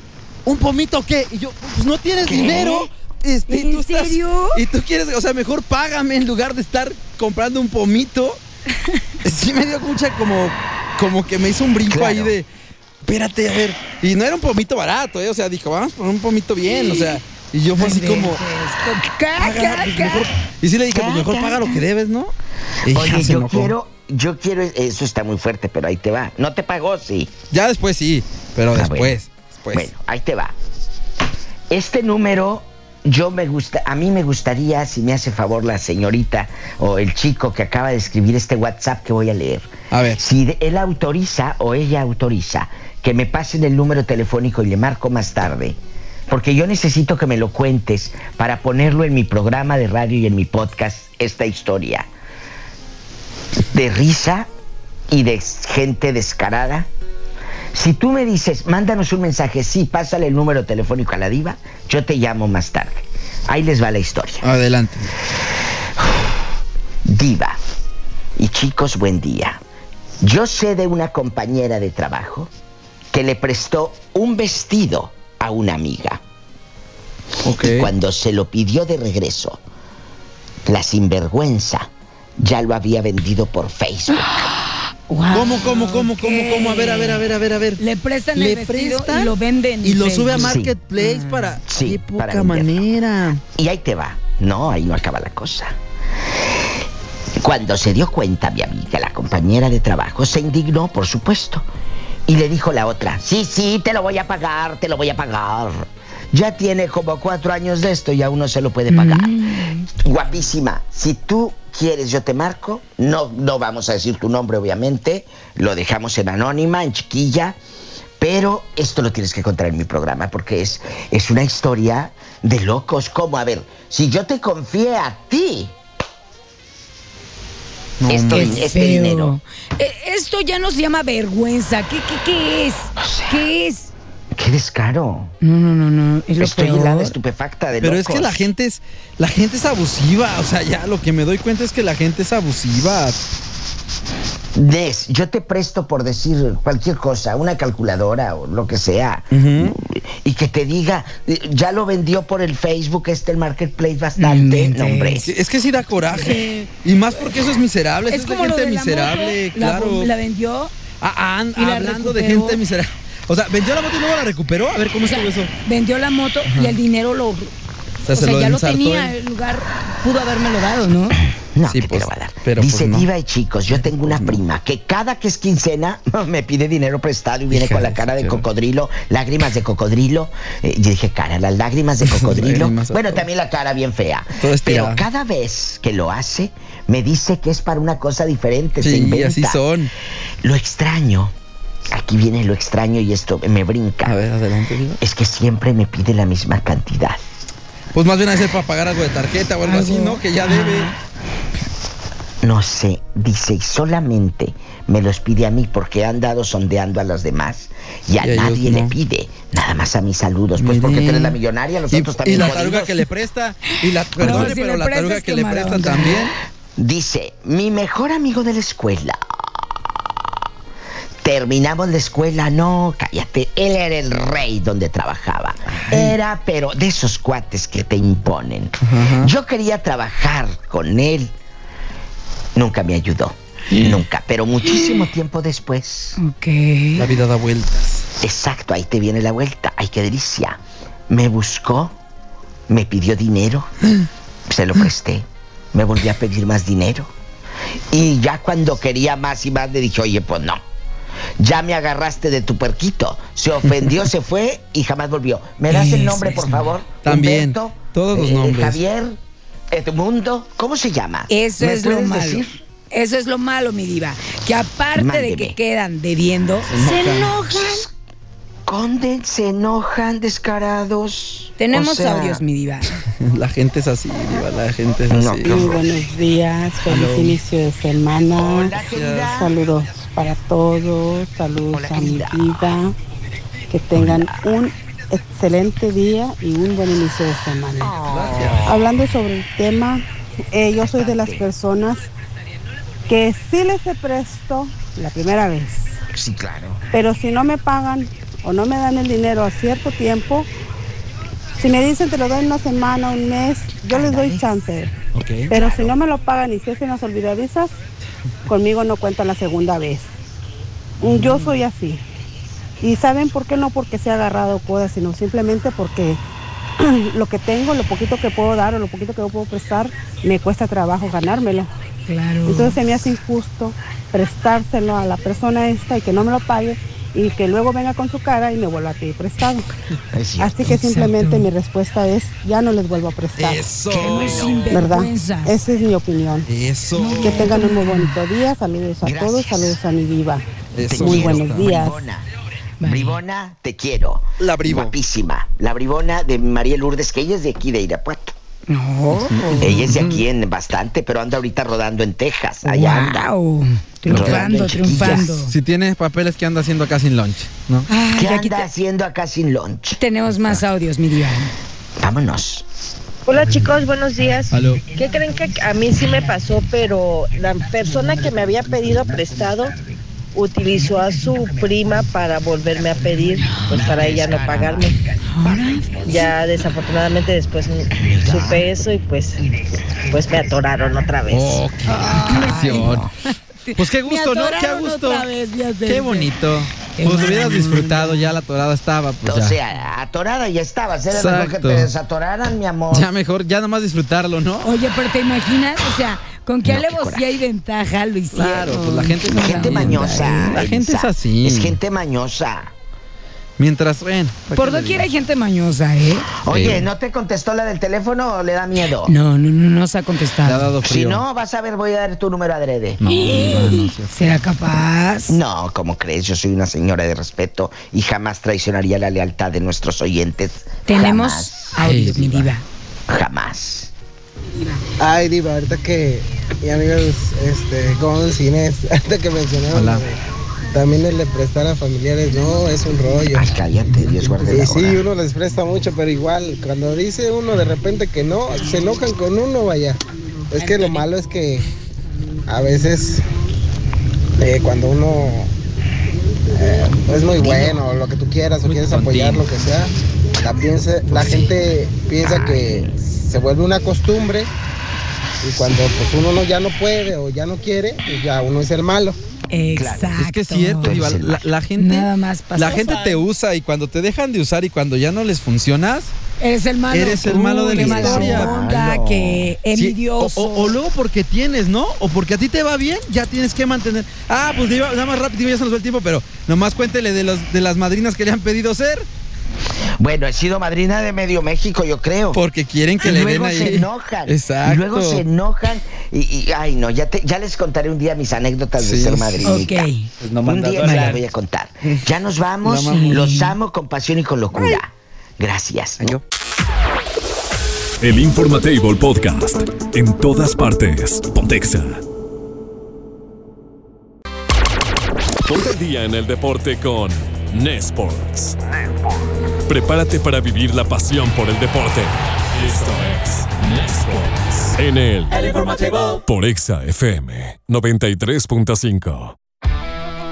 [SPEAKER 4] ¿Un pomito qué? Y yo, pues no tienes
[SPEAKER 6] ¿Qué?
[SPEAKER 4] dinero. Este, y
[SPEAKER 5] ¿En
[SPEAKER 4] tú estás- y tú quieres, o sea, mejor págame en lugar de estar comprando un pomito. [LAUGHS] sí me dio mucha como, como que me hizo un brinco
[SPEAKER 6] Claro.
[SPEAKER 4] ahí de, espérate, a ver. Y no era un pomito barato, ¿eh? O sea, dijo, vamos por un pomito bien, o sea. Y yo fue así como,
[SPEAKER 5] ¿Qué,
[SPEAKER 4] "Paga,
[SPEAKER 5] qué,
[SPEAKER 4] pues,
[SPEAKER 5] qué?
[SPEAKER 4] mejor". Y sí le dije, pues mejor paga lo que debes, ¿no? Y
[SPEAKER 6] Oye, yo quiero, yo quiero, eso está muy fuerte, pero ahí te va. No te pagó, sí.
[SPEAKER 4] Ya después sí, pero
[SPEAKER 6] Ah,
[SPEAKER 4] después, después.
[SPEAKER 6] Bueno, ahí te va. Este número, yo me gusta, a mí me gustaría, si me hace favor la señorita o el chico que acaba de escribir este WhatsApp que voy a leer.
[SPEAKER 4] A ver.
[SPEAKER 6] Si de- él autoriza o ella autoriza que me pasen el número telefónico y le marco más tarde. Porque yo necesito que me lo cuentes para ponerlo en mi programa de radio y en mi podcast, esta historia. De risa y de gente descarada. Si tú me dices, mándanos un mensaje, sí, pásale el número telefónico a la diva, yo te llamo más tarde. Ahí les va la historia.
[SPEAKER 4] Adelante. [SIGHS]
[SPEAKER 6] Diva, y chicos, buen día. Yo sé de una compañera de trabajo que le prestó un vestido a una amiga. Y cuando se lo pidió de regreso, la sinvergüenza ya lo había vendido por Facebook. [GASPS]
[SPEAKER 5] Guau,
[SPEAKER 4] ¿Cómo, cómo, cómo, cómo, cómo? A ver, a ver, a ver, a ver, a ver.
[SPEAKER 5] Le prestan
[SPEAKER 4] Le
[SPEAKER 5] el vestido
[SPEAKER 4] prestan
[SPEAKER 5] y lo venden.
[SPEAKER 4] Y lo sube a. Marketplace para.
[SPEAKER 6] Sí,
[SPEAKER 4] Qué
[SPEAKER 6] para
[SPEAKER 4] poca
[SPEAKER 6] venderlo.
[SPEAKER 4] manera.
[SPEAKER 6] Y ahí te va. No, ahí no acaba la cosa. Cuando se dio cuenta mi amiga, la compañera de trabajo, se indignó, por supuesto. Y le dijo la otra, sí, sí, te lo voy a pagar, te lo voy a pagar. Ya tiene como cuatro años de esto y aún no se lo puede pagar. Guapísima, si tú quieres yo te marco, no, no vamos a decir tu nombre obviamente, lo dejamos en anónima, en chiquilla, pero esto lo tienes que contar en mi programa porque es, es una historia de locos. Como, a ver, si yo te confié a ti
[SPEAKER 4] No,
[SPEAKER 6] esto, este dinero,
[SPEAKER 5] Eh, Esto ya nos llama vergüenza. ¿Qué, qué, qué es? ¿Qué es?
[SPEAKER 6] Qué descaro.
[SPEAKER 5] No, no, no, no. Es lo
[SPEAKER 6] Estoy
[SPEAKER 5] peor.
[SPEAKER 6] helada, estupefacta de
[SPEAKER 4] Pero
[SPEAKER 6] locos.
[SPEAKER 4] es que la gente es. La gente es abusiva. O sea, ya lo que me doy cuenta es que la gente es abusiva.
[SPEAKER 6] Des, yo te presto por decir cualquier cosa, una calculadora o lo que sea, y que te diga, ya lo vendió por el Facebook, este el Marketplace bastante. No, hombre.
[SPEAKER 4] Es que sí da coraje. Y más porque eso es miserable.
[SPEAKER 5] Es
[SPEAKER 4] eso es
[SPEAKER 5] como
[SPEAKER 4] de
[SPEAKER 5] lo
[SPEAKER 4] gente
[SPEAKER 5] de la
[SPEAKER 4] miserable,
[SPEAKER 5] moto, la-
[SPEAKER 4] claro.
[SPEAKER 5] La, vendió,
[SPEAKER 4] Ah, ah,
[SPEAKER 5] la
[SPEAKER 4] hablando de gente miserable. O sea, vendió la moto y luego la recuperó. A ver cómo
[SPEAKER 5] o sea,
[SPEAKER 4] estuvo eso.
[SPEAKER 5] vendió la moto y el dinero lo.
[SPEAKER 4] O sea,
[SPEAKER 5] O
[SPEAKER 4] se
[SPEAKER 5] sea,
[SPEAKER 4] lo
[SPEAKER 5] ya lo tenía, el lugar pudo habérmelo dado, ¿no?
[SPEAKER 6] No,
[SPEAKER 4] Sí,
[SPEAKER 6] que
[SPEAKER 4] pues,
[SPEAKER 6] te lo va a dar.
[SPEAKER 4] pero
[SPEAKER 6] Dice
[SPEAKER 4] pues no.
[SPEAKER 6] Diva y chicos, yo tengo una prima que cada que es quincena [LAUGHS] me pide dinero prestado y viene
[SPEAKER 4] Hija
[SPEAKER 6] con la cara de cocodrilo, lágrimas de cocodrilo. Eh, yo dije, cara, las lágrimas de [LAUGHS] cocodrilo.
[SPEAKER 4] Lágrimas
[SPEAKER 6] bueno, también la cara bien fea.
[SPEAKER 4] Todo estirado.
[SPEAKER 6] Pero cada vez que lo hace, me dice que es para una cosa diferente. se
[SPEAKER 4] Sí,
[SPEAKER 6] inventa.
[SPEAKER 4] así son.
[SPEAKER 6] Lo extraño, aquí viene lo extraño y esto me brinca.
[SPEAKER 4] A ver, adelante.
[SPEAKER 6] Es que siempre me pide la misma cantidad.
[SPEAKER 4] Pues más bien a ser para pagar algo de tarjeta o algo así. ¿no? Que ya debe.
[SPEAKER 6] No sé, dice, y solamente me los pide a mí porque han dado sondeando a los demás y a
[SPEAKER 4] Y
[SPEAKER 6] nadie le
[SPEAKER 4] no.
[SPEAKER 6] pide. Nada más a mis saludos, pues porque tú eres la millonaria, los
[SPEAKER 4] Y,
[SPEAKER 6] otros
[SPEAKER 4] y
[SPEAKER 6] también.
[SPEAKER 4] la
[SPEAKER 6] jodidos.
[SPEAKER 4] taruga que le presta. Y la, [LAUGHS] perdone,
[SPEAKER 5] si
[SPEAKER 4] pero la taruga que
[SPEAKER 5] qué
[SPEAKER 4] le
[SPEAKER 5] mala
[SPEAKER 4] presta
[SPEAKER 5] onda.
[SPEAKER 4] también.
[SPEAKER 6] Dice, mi mejor amigo de la escuela. Terminamos la escuela, no, cállate. Él era el rey donde trabajaba. Era, pero de esos cuates que te imponen. Yo quería trabajar con él. Nunca me ayudó. Nunca, pero muchísimo [GASPS] tiempo después.
[SPEAKER 5] Ok.
[SPEAKER 4] La vida da vueltas.
[SPEAKER 6] Exacto, ahí te viene la vuelta. Ay, qué delicia. Me buscó, me pidió dinero, [GASPS] se lo presté, me volvió a pedir más dinero. Y ya cuando quería más y más le dije, oye, pues no. Ya me agarraste de tu puerquito. Se ofendió, [LAUGHS] se fue y jamás volvió. ¿Me das el nombre, por favor?
[SPEAKER 4] También,
[SPEAKER 6] Humberto,
[SPEAKER 4] todos los
[SPEAKER 6] eh,
[SPEAKER 4] nombres.
[SPEAKER 6] Javier, Edmundo, ¿cómo se llama?
[SPEAKER 5] Eso
[SPEAKER 6] ¿Me
[SPEAKER 5] es lo malo.
[SPEAKER 6] decir?
[SPEAKER 5] Eso es lo malo, mi diva. Que aparte de que quedan debiendo, se
[SPEAKER 4] enojan.
[SPEAKER 5] Enojan.
[SPEAKER 6] Conden, se enojan, descarados.
[SPEAKER 5] Tenemos
[SPEAKER 6] O sea,
[SPEAKER 5] audios, mi diva. [LAUGHS]
[SPEAKER 4] La gente es así, Diva, la gente es
[SPEAKER 6] No,
[SPEAKER 4] así.
[SPEAKER 11] Muy buenos días, feliz inicio de semana.
[SPEAKER 6] Hola, querida.
[SPEAKER 11] Saludos para todos, saludos
[SPEAKER 6] Hola,
[SPEAKER 11] a mi vida. Que tengan un excelente día y un buen inicio de semana.
[SPEAKER 4] Gracias.
[SPEAKER 11] Hablando sobre el tema, eh, yo soy de las personas que sí les presto la primera vez,
[SPEAKER 6] Sí, claro.
[SPEAKER 11] pero si no me pagan o no me dan el dinero a cierto tiempo, si me dicen te lo doy una semana, un mes, yo les doy chance. Pero si no me lo pagan y se hacen las olvidadizas, conmigo no cuentan la segunda vez. Mm, Yo soy así. ¿Y saben por qué no? Porque se ha agarrado coda, sino simplemente porque [CLEARS THROAT] lo que tengo, lo poquito que puedo dar o lo poquito que puedo prestar, me cuesta trabajo ganármelo.
[SPEAKER 5] Claro.
[SPEAKER 11] Entonces se me hace injusto prestárselo a la persona esta y que no me lo pague y que luego venga con su cara y me vuelva a pedir prestado.
[SPEAKER 6] Cierto.
[SPEAKER 11] Así que simplemente mi respuesta es, ya no les vuelvo a prestar.
[SPEAKER 4] Eso.
[SPEAKER 11] ¿Verdad? Esa es mi opinión.
[SPEAKER 4] Eso.
[SPEAKER 11] Que tengan un muy bonito día. Saludos a
[SPEAKER 6] Gracias.
[SPEAKER 11] todos. Saludos a mi diva.
[SPEAKER 4] Eso.
[SPEAKER 11] Muy buenos días.
[SPEAKER 6] Bribona.
[SPEAKER 5] Vale.
[SPEAKER 6] Bribona, te quiero.
[SPEAKER 4] La Bribo.
[SPEAKER 6] Guapísima. La bribona de María Lourdes, que ella es de aquí, de Irapuato.
[SPEAKER 5] No.
[SPEAKER 6] Ella es de aquí en bastante, pero anda ahorita rodando en Texas. Allá anda.
[SPEAKER 5] Wow.
[SPEAKER 6] Rodando
[SPEAKER 5] Triunfando, triunfando.
[SPEAKER 4] Si tienes papeles que anda haciendo acá sin lunch, ¿no?
[SPEAKER 5] Ay,
[SPEAKER 6] ¿Qué
[SPEAKER 5] aquí
[SPEAKER 6] anda
[SPEAKER 5] te-
[SPEAKER 6] haciendo acá sin lunch?
[SPEAKER 5] tenemos más audios, mi diva.
[SPEAKER 6] Vámonos.
[SPEAKER 12] Hola chicos, buenos días. ¿Qué creen que a mí sí me pasó, pero la persona que me había pedido prestado utilizó a su prima para volverme a pedir, pues para ella no pagarme. Ya desafortunadamente después supe eso y pues pues me atoraron otra vez.
[SPEAKER 4] Oh, qué. Pues qué gusto, ¿no? Qué gusto.
[SPEAKER 5] vez.
[SPEAKER 4] Qué bonito. Pues lo hubieras disfrutado, ya la torada estaba, pues
[SPEAKER 6] O
[SPEAKER 4] ya.
[SPEAKER 6] sea, atorada ya estabas. Era mejor que
[SPEAKER 4] Exacto.
[SPEAKER 6] te desatoraran, mi amor.
[SPEAKER 4] Ya mejor, ya nomás disfrutarlo, ¿no?
[SPEAKER 5] Oye, pero te imaginas, o sea, con qué
[SPEAKER 6] No,
[SPEAKER 5] alevosía y ventaja lo hicieron.
[SPEAKER 4] Claro, pues la gente es
[SPEAKER 6] La
[SPEAKER 4] así.
[SPEAKER 6] gente mañosa.
[SPEAKER 4] La gente es así.
[SPEAKER 6] Es gente mañosa.
[SPEAKER 4] Mientras. ¿para
[SPEAKER 5] Por doquier hay gente mañosa, ¿eh?
[SPEAKER 6] Oye. ¿no te contestó la del teléfono o le da miedo?
[SPEAKER 5] No, no, no, no se ha
[SPEAKER 4] Le ha
[SPEAKER 5] contestado.
[SPEAKER 4] dado
[SPEAKER 6] Si
[SPEAKER 4] frío.
[SPEAKER 6] no, vas a ver, voy a dar tu número adrede.
[SPEAKER 4] No, no.
[SPEAKER 5] ¿Será capaz?
[SPEAKER 6] No, ¿cómo crees? Yo soy una señora de respeto y jamás traicionaría la lealtad de nuestros oyentes.
[SPEAKER 5] Tenemos
[SPEAKER 6] Jamás.
[SPEAKER 5] audio, mi diva.
[SPEAKER 6] Jamás.
[SPEAKER 9] Ay, Diva, ahorita que mi amigos, este, Gonz, Inés, [LAUGHS] ahorita que mencionaron también el de prestar a familiares, no, es un rollo.
[SPEAKER 6] Ay, cállate, Dios guarde
[SPEAKER 9] Sí,
[SPEAKER 6] la
[SPEAKER 9] sí,
[SPEAKER 6] hora.
[SPEAKER 9] uno les presta mucho, pero igual, cuando dice uno de repente que no, se enojan con uno, vaya. Es que lo malo es que a veces eh, cuando uno eh, es muy bueno, lo que tú quieras, o quieres apoyar, lo que sea, la, piensa, la gente piensa que se vuelve una costumbre y cuando pues uno no, ya no puede o ya no quiere, pues ya uno es el malo.
[SPEAKER 5] Exacto.
[SPEAKER 4] Es que es cierto, Diva, la, la gente,
[SPEAKER 5] Nada más
[SPEAKER 4] la gente te usa y cuando te dejan de usar y cuando ya no les funcionas,
[SPEAKER 5] Eres el malo.
[SPEAKER 4] Eres el malo de la historia.
[SPEAKER 5] onda,
[SPEAKER 6] Malo.
[SPEAKER 5] que
[SPEAKER 4] Sí,
[SPEAKER 5] envidioso.
[SPEAKER 4] o, o- o luego porque tienes, ¿no? O porque a ti te va bien, ya tienes que mantener. Ah, pues Diva, nada más rápido, ya se nos va el tiempo, pero nomás cuéntele de, los, de las madrinas que le han pedido ser,
[SPEAKER 6] Bueno, he sido madrina de medio México, yo creo.
[SPEAKER 4] porque quieren que
[SPEAKER 6] y
[SPEAKER 4] le
[SPEAKER 6] luego
[SPEAKER 4] den ahí.
[SPEAKER 6] se enojan.
[SPEAKER 4] Exacto.
[SPEAKER 6] Y luego se enojan. Y, y- ay, no, ya, te- ya les contaré un día mis anécdotas de ser
[SPEAKER 4] sí.
[SPEAKER 6] madrinita.
[SPEAKER 5] Ok.
[SPEAKER 7] Pues no
[SPEAKER 6] un día me las voy a contar. Ya nos vamos. Los amo con pasión y con locura. Gracias.
[SPEAKER 2] El Informatable Podcast. En todas partes. Pontexa. Ponte día en el deporte con Nesports. Prepárate para vivir la pasión por el deporte. Esto es Nesports. En el
[SPEAKER 1] El Informatable.
[SPEAKER 2] por Exa FM 93.5.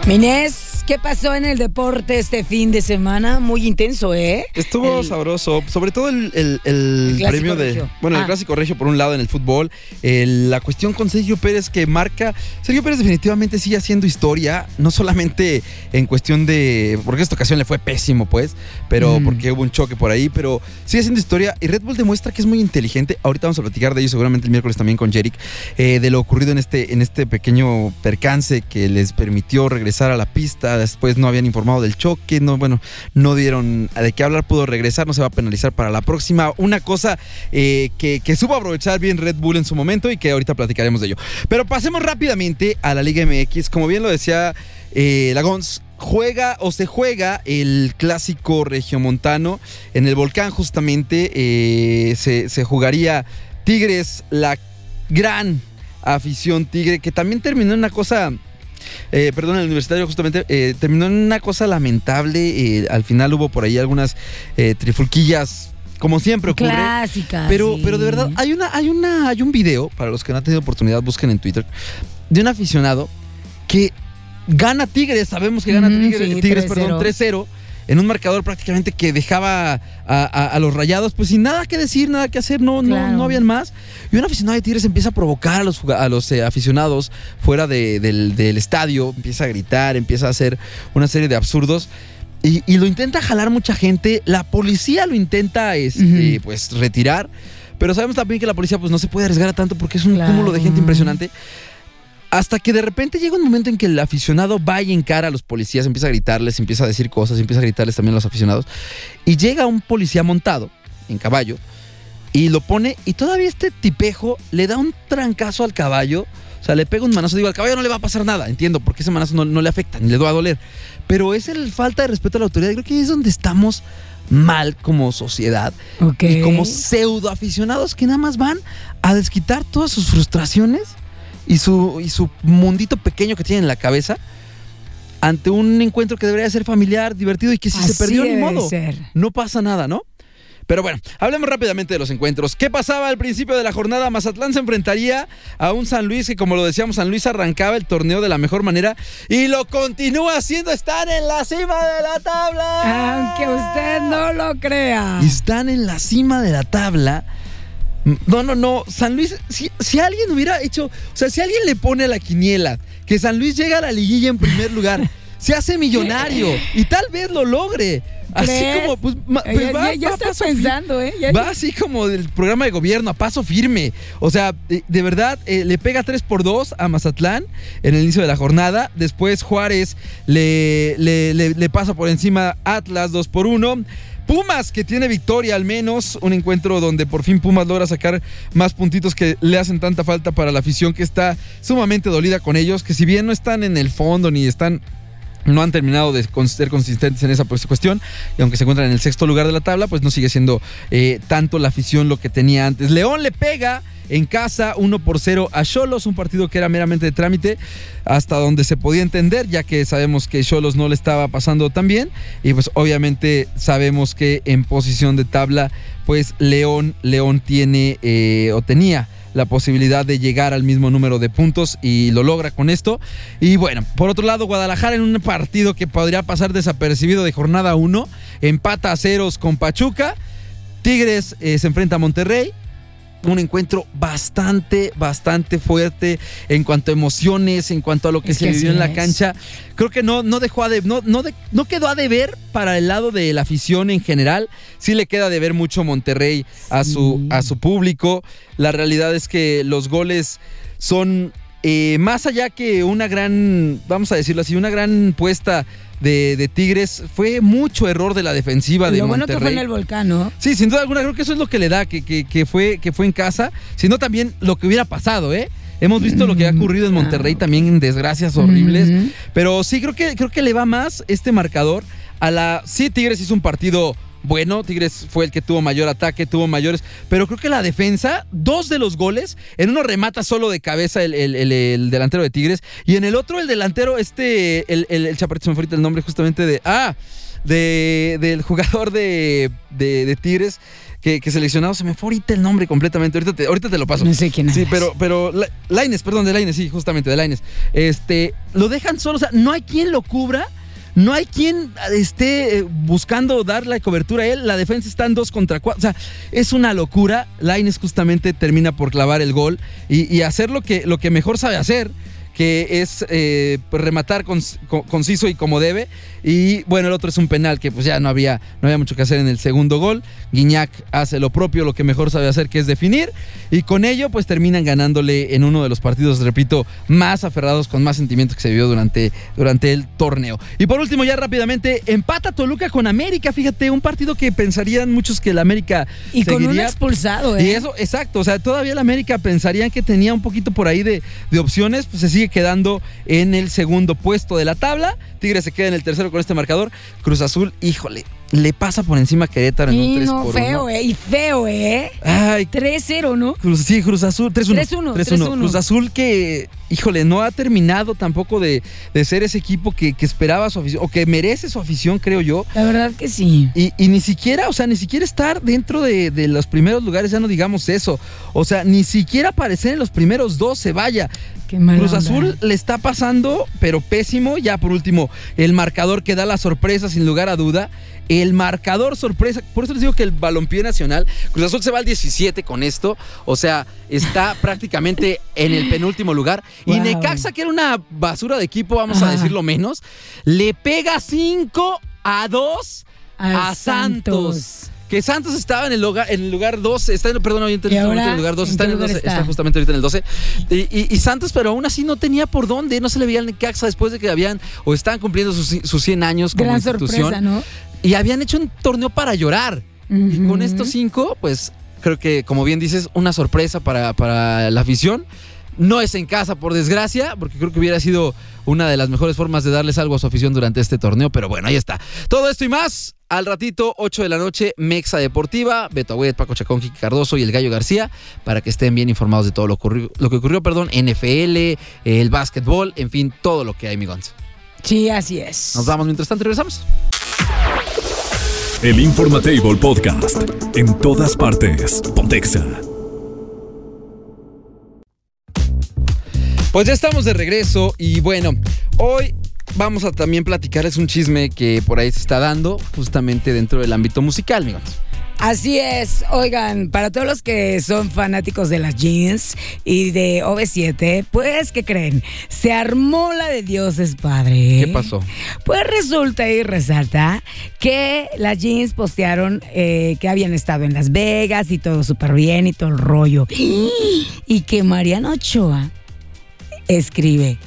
[SPEAKER 5] Minés, ¿qué pasó en el deporte este fin de semana? Muy intenso, ¿eh?
[SPEAKER 4] Estuvo
[SPEAKER 5] El-
[SPEAKER 4] sabroso, sobre todo el, el- el
[SPEAKER 5] El
[SPEAKER 4] premio de.
[SPEAKER 5] regio.
[SPEAKER 4] Bueno, el
[SPEAKER 5] Ah.
[SPEAKER 4] clásico regio por un lado en el fútbol. el- la cuestión con Sergio Pérez que marca. Sergio Pérez definitivamente sigue haciendo historia, no solamente en cuestión de. Porque esta ocasión le fue pésimo, pues, pero
[SPEAKER 5] Mm.
[SPEAKER 4] porque hubo un choque por ahí, pero sigue haciendo historia y Red Bull demuestra que es muy inteligente. Ahorita vamos a platicar de ello seguramente el miércoles también con Jerick, eh, de lo ocurrido en este, en este pequeño percance que les permitió regresar a la pista. Después no habían informado del choque, no, bueno, no dieron de qué hablar, pudo regresar, no se va a penalizar para la próxima. Una cosa eh, que, que supo aprovechar bien Red Bull en su momento y que ahorita platicaremos de ello. Pero pasemos rápidamente a la Liga MX. Como bien lo decía eh, Lagons, juega o se juega el clásico regiomontano en el volcán justamente. eh, se, se jugaría Tigres, la gran afición Tigre, que también terminó en una cosa... Eh, perdón, el universitario justamente eh, terminó en una cosa lamentable. eh, al final hubo por ahí algunas eh, trifulquillas, como siempre ocurre.
[SPEAKER 5] Clásica.
[SPEAKER 4] Pero,
[SPEAKER 5] sí.
[SPEAKER 4] pero de verdad, hay una, hay una, hay un video, para los que no han tenido oportunidad, busquen en Twitter, de un aficionado que gana Tigres, sabemos que gana Tigres,
[SPEAKER 5] sí,
[SPEAKER 4] Tigres
[SPEAKER 5] 3-0.
[SPEAKER 4] perdón, 3-0, en un marcador prácticamente que dejaba a, a- a los rayados, pues sin nada que decir, nada que hacer, no, no,
[SPEAKER 5] Claro.
[SPEAKER 4] no habían más. Y un aficionado de Tigres empieza a provocar a los, a los eh, aficionados fuera de- del, del estadio, empieza a gritar, empieza a hacer una serie de absurdos. Y, y lo intenta jalar mucha gente. La policía lo intenta este, pues, retirar. Pero sabemos también que la policía pues, no se puede arriesgar a tanto porque es un
[SPEAKER 5] Claro.
[SPEAKER 4] cúmulo de gente impresionante. Hasta que de repente llega un momento en que el aficionado va y encara a los policías, empieza a gritarles, empieza a decir cosas, empieza a gritarles también a los aficionados. Y llega un policía montado en caballo y lo pone y todavía este tipejo le da un trancazo al caballo. O sea, le pega un manazo. Digo, al caballo no le va a pasar nada, entiendo, porque ese manazo no, no le afecta, ni le va a doler. Pero es el falta de respeto a la autoridad. Creo que ahí es donde estamos mal como sociedad y como pseudo aficionados que nada más van a desquitar todas sus frustraciones y su, y su mundito pequeño que tienen en la cabeza ante un encuentro que debería ser familiar, divertido y que si se perdió ni modo,
[SPEAKER 5] ser.
[SPEAKER 4] no pasa nada, ¿no? Pero bueno, hablemos rápidamente de los encuentros. ¿Qué pasaba al principio de la jornada? Mazatlán se enfrentaría a un San Luis que, como lo decíamos, San Luis arrancaba el torneo de la mejor manera y lo continúa haciendo. Están en la cima de la tabla.
[SPEAKER 5] Aunque usted no lo crea.
[SPEAKER 4] Están en la cima de la tabla. No, no, no. San Luis, si, si alguien hubiera hecho, o sea, si alguien le pone a la quiniela que San Luis llega a la liguilla en primer lugar, [LAUGHS] se hace millonario y tal vez lo logre. Así
[SPEAKER 5] ¿Crees?
[SPEAKER 4] como, pues, ma- pues,
[SPEAKER 5] ya-
[SPEAKER 4] va,
[SPEAKER 5] ya
[SPEAKER 4] va fir-
[SPEAKER 5] pensando, ¿eh? Ya-
[SPEAKER 4] va así como del programa de gobierno, a paso firme. O sea, de, de verdad, eh, le pega 3 por 2 a Mazatlán en el inicio de la jornada. Después Juárez le, le- le- le pasa por encima Atlas 2 por 1. Pumas, que tiene victoria al menos, un encuentro donde por fin Pumas logra sacar más puntitos que le hacen tanta falta para la afición que está sumamente dolida con ellos, que si bien no están en el fondo ni están no han terminado de ser consistentes en esa pues, cuestión y aunque se encuentran en el sexto lugar de la tabla, pues no sigue siendo eh, tanto la afición lo que tenía antes. León le pega en casa 1 por 0 a Cholos, un partido que era meramente de trámite hasta donde se podía entender, ya que sabemos que Cholos no le estaba pasando tan bien y pues obviamente sabemos que en posición de tabla pues León, León tiene eh, o tenía la posibilidad de llegar al mismo número de puntos y lo logra con esto. Y bueno, por otro lado, Guadalajara en un partido que podría pasar desapercibido de jornada 1, empata a ceros con Pachuca. Tigres eh, se enfrenta a Monterrey. Un encuentro bastante, bastante fuerte en cuanto a emociones, en cuanto a lo que
[SPEAKER 5] Es
[SPEAKER 4] se
[SPEAKER 5] que
[SPEAKER 4] vivió en la
[SPEAKER 5] es.
[SPEAKER 4] cancha. Creo que no, no dejó a de, no, no, de- no quedó a deber para el lado de la afición en general. Sí le queda de ver mucho Monterrey a su, a su público. La realidad es que los goles son eh, más allá que una gran, vamos a decirlo así, una gran puesta de, de Tigres, fue mucho error de la defensiva de
[SPEAKER 5] Lo bueno
[SPEAKER 4] Monterrey.
[SPEAKER 5] que fue en el volcán, ¿no?
[SPEAKER 4] Sí, sin duda alguna, creo que eso es lo que le da, que, que- que fue, que fue en casa, sino también lo que hubiera pasado, ¿eh? Hemos visto lo que ha ocurrido en Monterrey también en desgracias horribles. Pero sí, creo que, creo que le va más este marcador a la. Sí, Tigres hizo un partido bueno. Tigres fue el que tuvo mayor ataque, tuvo mayores. Pero creo que la defensa, dos de los goles, en uno remata solo de cabeza el, el- el- el delantero de Tigres. Y en el otro, el delantero, este, el, chaparrito, se me fue ahorita el nombre justamente de. Ah, de, del jugador de, de, de Tigres. Que, que seleccionado, se me fue ahorita el nombre completamente. Ahorita te, ahorita te lo paso.
[SPEAKER 5] No sé quién
[SPEAKER 4] Sí,
[SPEAKER 5] hablas.
[SPEAKER 4] pero, pero La- Laines, perdón, de Laines, sí, justamente de Laines. Este, lo dejan solo, o sea, no hay quien lo cubra. No hay quien esté eh, buscando dar la cobertura a él. La defensa está en dos contra cuatro. O sea, es una locura. Laines justamente termina por clavar el gol y, y hacer lo que, lo que mejor sabe hacer, que es eh, pues, rematar con- con- conciso y como debe. Y bueno, el otro es un penal que pues ya no había, no había mucho que hacer en el segundo gol. Guiñac hace lo propio, lo que mejor sabe hacer, que es definir. Y con ello pues terminan ganándole en uno de los partidos, repito, más aferrados, con más sentimientos que se vivió durante, durante el torneo. Y por último, ya rápidamente, empata Toluca con América. Fíjate, un partido que pensarían muchos que el América
[SPEAKER 5] Y con un expulsado, ¿eh?
[SPEAKER 4] Y eso, exacto. O sea, todavía el América pensarían que tenía un poquito por ahí de, de opciones. Pues se sigue quedando en el segundo puesto de la tabla. Tigres se queda en el tercero con este marcador. Cruz Azul, híjole, le pasa por encima a Querétaro en
[SPEAKER 5] Y
[SPEAKER 4] un 3
[SPEAKER 5] no,
[SPEAKER 4] por
[SPEAKER 5] feo,
[SPEAKER 4] 1.
[SPEAKER 5] ¿eh? Y feo, ¿eh?
[SPEAKER 4] Ay,
[SPEAKER 5] 3-0, ¿no?
[SPEAKER 4] Cruz, sí, Cruz Azul, 3-1.
[SPEAKER 5] 3-1,
[SPEAKER 4] 3-1.
[SPEAKER 5] 3-1.
[SPEAKER 4] Cruz Azul que, híjole, no ha terminado tampoco de, de ser ese equipo que, que esperaba su afición, o que merece su afición, creo yo.
[SPEAKER 5] La verdad que sí.
[SPEAKER 4] Y, y ni siquiera, o sea, ni siquiera estar dentro de, de los primeros lugares, ya no digamos eso. O sea, ni siquiera aparecer en los primeros dos se vaya. Cruz
[SPEAKER 5] onda.
[SPEAKER 4] Azul le está pasando, pero pésimo. Ya por último, el marcador que da la sorpresa, sin lugar a duda. El marcador sorpresa. Por eso les digo que el balompié nacional, Cruz Azul se va al 17 con esto. O sea, está [LAUGHS] prácticamente en el penúltimo lugar. Y. Necaxa, que era una basura de equipo, vamos a decirlo menos, le pega 5 a 2
[SPEAKER 5] A
[SPEAKER 4] a, Santos.
[SPEAKER 5] Santos.
[SPEAKER 4] Que Santos estaba en el lugar, en el lugar 12, está en, perdón, ahorita
[SPEAKER 5] ¿Y
[SPEAKER 4] en el lugar 12,
[SPEAKER 5] ¿En
[SPEAKER 4] está en el
[SPEAKER 5] lugar
[SPEAKER 4] 12,
[SPEAKER 5] está?
[SPEAKER 4] está justamente ahorita en el 12. Y, y- y Santos, pero aún así no tenía por dónde, no se le veía al Necaxa después de que habían o estaban cumpliendo sus, sus 100 años como
[SPEAKER 5] Gran
[SPEAKER 4] institución.
[SPEAKER 5] sorpresa, ¿no?
[SPEAKER 4] Y habían hecho un torneo para llorar. Y con estos cinco, pues creo que, como bien dices, una sorpresa para, para la afición. No es en casa, por desgracia, porque creo que hubiera sido una de las mejores formas de darles algo a su afición durante este torneo. Pero bueno, ahí está. Todo esto y más, al ratito, 8 de la noche, Mexa Deportiva, Beto Agüed, Paco Chacón, Kiki Cardoso y el Gallo García, para que estén bien informados de todo lo, ocurrió, lo que ocurrió, perdón, NFL, el básquetbol, en fin, todo lo que hay, mi Gonz.
[SPEAKER 5] Sí, así es.
[SPEAKER 4] Nos vamos mientras tanto y regresamos.
[SPEAKER 2] El Informatable Podcast. En todas partes. Pontexa.
[SPEAKER 4] Pues ya estamos de regreso y bueno, hoy vamos a también platicarles un chisme que por ahí se está dando justamente dentro del ámbito musical, amigos.
[SPEAKER 5] Así es, oigan, para todos los que son fanáticos de las jeans y de OV7, pues, ¿qué creen? Se armó la de Dios es Padre.
[SPEAKER 4] ¿Qué pasó?
[SPEAKER 5] Pues resulta y resalta que las jeans postearon eh, que habían estado en Las Vegas y todo súper bien y todo el rollo. [GASPS] Y que Mariana Ochoa escribe.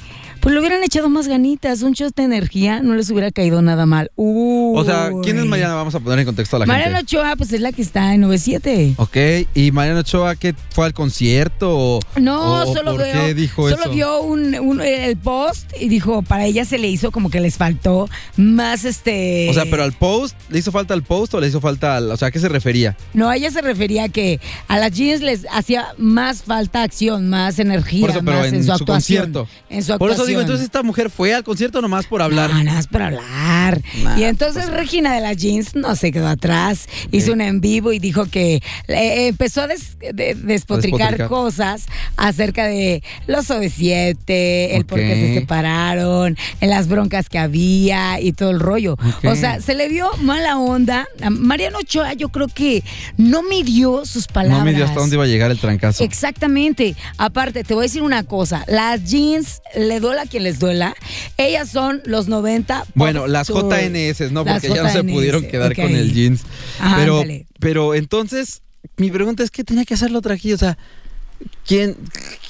[SPEAKER 5] Pues le hubieran echado más ganitas, un shot de energía, no les hubiera caído nada mal.
[SPEAKER 4] O sea, ¿quién es
[SPEAKER 5] Uy.
[SPEAKER 4] Mariana? Vamos a poner en contexto a la
[SPEAKER 5] Mariana
[SPEAKER 4] gente.
[SPEAKER 5] Ochoa, pues es la que está en 97.
[SPEAKER 4] Ok, ¿y Mariana Ochoa qué fue al concierto? O,
[SPEAKER 5] No,
[SPEAKER 4] o-
[SPEAKER 5] solo
[SPEAKER 4] ¿Por
[SPEAKER 5] veo-
[SPEAKER 4] qué dijo
[SPEAKER 5] solo
[SPEAKER 4] eso?
[SPEAKER 5] vio un, un- el post y dijo, para ella se le hizo como que les faltó más este...
[SPEAKER 4] O sea, pero al post, ¿le hizo falta al post o le hizo falta al. O sea, ¿a qué se refería?
[SPEAKER 5] No, a ella se refería a que a las jeans les hacía más falta acción, más energía,
[SPEAKER 4] eso, pero
[SPEAKER 5] más
[SPEAKER 4] en,
[SPEAKER 5] en, su
[SPEAKER 4] su
[SPEAKER 5] actuación.
[SPEAKER 4] concierto.
[SPEAKER 5] En su
[SPEAKER 4] Por eso digo, entonces esta mujer fue al concierto nomás por hablar.
[SPEAKER 5] No, nada más por hablar.
[SPEAKER 4] Nah,
[SPEAKER 5] y entonces Regina de las Jeans no se quedó atrás, hizo un en vivo y dijo que eh, empezó a des- de- despotricar
[SPEAKER 4] despotricar.
[SPEAKER 5] cosas acerca de los OV7, el por qué se separaron, en las broncas que había y todo el rollo. O sea, se le vio mala onda. A Mariano Ochoa yo creo que no midió sus palabras.
[SPEAKER 4] No me dio hasta dónde iba a llegar el trancazo.
[SPEAKER 5] Exactamente. Aparte, te voy a decir una cosa. Las jeans, le duela a quien les duela. Ellas son los 90.
[SPEAKER 4] Bueno, las. JNS, ¿no? Porque ya no se pudieron quedar con el jeans.
[SPEAKER 5] Ajá,
[SPEAKER 4] pero,
[SPEAKER 5] ándale.
[SPEAKER 4] pero entonces, mi pregunta es: ¿qué tenía que hacer la otra aquí? O sea, ¿quién,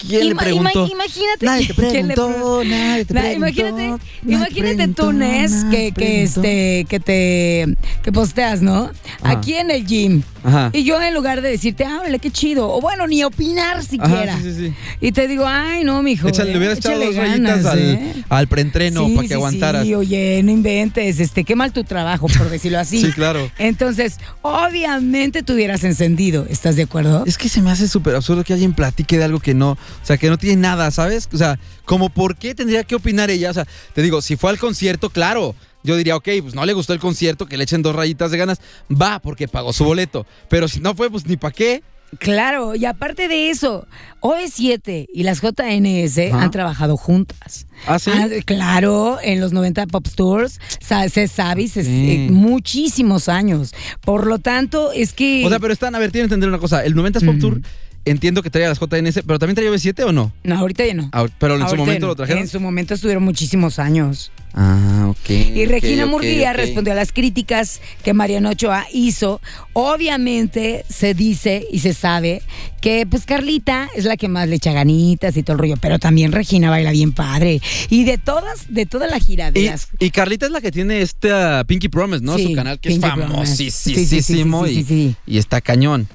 [SPEAKER 4] quién le
[SPEAKER 5] Ima-
[SPEAKER 4] preguntó?
[SPEAKER 5] ima- imagínate.
[SPEAKER 4] Nadie te [LAUGHS]
[SPEAKER 5] ¿quién le
[SPEAKER 4] preguntó,
[SPEAKER 5] pre-
[SPEAKER 4] nadie te preguntó,
[SPEAKER 5] Imagínate,
[SPEAKER 4] nadie
[SPEAKER 5] imagínate
[SPEAKER 4] preguntó,
[SPEAKER 5] tú, Nes, que, que,
[SPEAKER 4] preguntó.
[SPEAKER 5] este, que te que posteas, ¿no?
[SPEAKER 4] Ajá.
[SPEAKER 5] Aquí en el gym.
[SPEAKER 4] Ajá.
[SPEAKER 5] Y yo en lugar de decirte, háblale, qué chido. O bueno, ni opinar siquiera.
[SPEAKER 4] Ajá, sí, sí, sí.
[SPEAKER 5] Y te digo, ay, no, mijo.
[SPEAKER 4] Échale, le hubieras echado dos rayitas al,
[SPEAKER 5] ¿eh?
[SPEAKER 4] al preentreno para que
[SPEAKER 5] sí,
[SPEAKER 4] aguantaras.
[SPEAKER 5] Sí, oye, no inventes, este, qué mal tu trabajo, por [LAUGHS] decirlo así.
[SPEAKER 4] Sí, claro.
[SPEAKER 5] Entonces, obviamente tú hubieras encendido, ¿estás de acuerdo?
[SPEAKER 4] Es que se me hace súper absurdo que alguien platique de algo que no, o sea, que no tiene nada, ¿sabes? O sea, como por qué tendría que opinar ella. O sea, te digo, si fue al concierto, claro. Yo diría, ok, pues no le gustó el concierto, que le echen dos rayitas de ganas. Va, porque pagó su boleto. Pero si no fue, pues ni para qué.
[SPEAKER 5] Claro, y aparte de eso, OV7 y las JNS
[SPEAKER 4] Ajá.
[SPEAKER 5] han trabajado juntas.
[SPEAKER 4] ¿Ah, sí?
[SPEAKER 5] claro, en los 90 Pop Tours, se sabe, se-
[SPEAKER 4] Sí.
[SPEAKER 5] eh, muchísimos años. Por lo tanto, es que...
[SPEAKER 4] O sea, pero están, a ver, tienen que entender una cosa. El 90s Pop
[SPEAKER 5] Mm.
[SPEAKER 4] Tour, entiendo que traía las JNS, pero también traía B7 o no?
[SPEAKER 5] No, ahorita ya no.
[SPEAKER 4] Ah, Pero en su momento
[SPEAKER 5] no.
[SPEAKER 4] lo trajeron.
[SPEAKER 5] En su momento estuvieron muchísimos años.
[SPEAKER 4] Ah, ok.
[SPEAKER 5] Y Regina
[SPEAKER 4] ok,
[SPEAKER 5] Murguía respondió a las críticas que Mariano Ochoa hizo. Obviamente se dice y se sabe que pues Carlita es la que más le echa ganitas y todo el rollo, pero también Regina baila bien padre. Y de todas, de toda la gira de
[SPEAKER 4] Y,
[SPEAKER 5] las
[SPEAKER 4] y Carlita es la que tiene esta Pinky Promise, ¿no?
[SPEAKER 5] Sí,
[SPEAKER 4] Su canal que
[SPEAKER 5] Pinky
[SPEAKER 4] es famosísimo
[SPEAKER 5] Sí, sí, sí, sí, sí,
[SPEAKER 4] y,
[SPEAKER 5] sí.
[SPEAKER 4] y está cañón.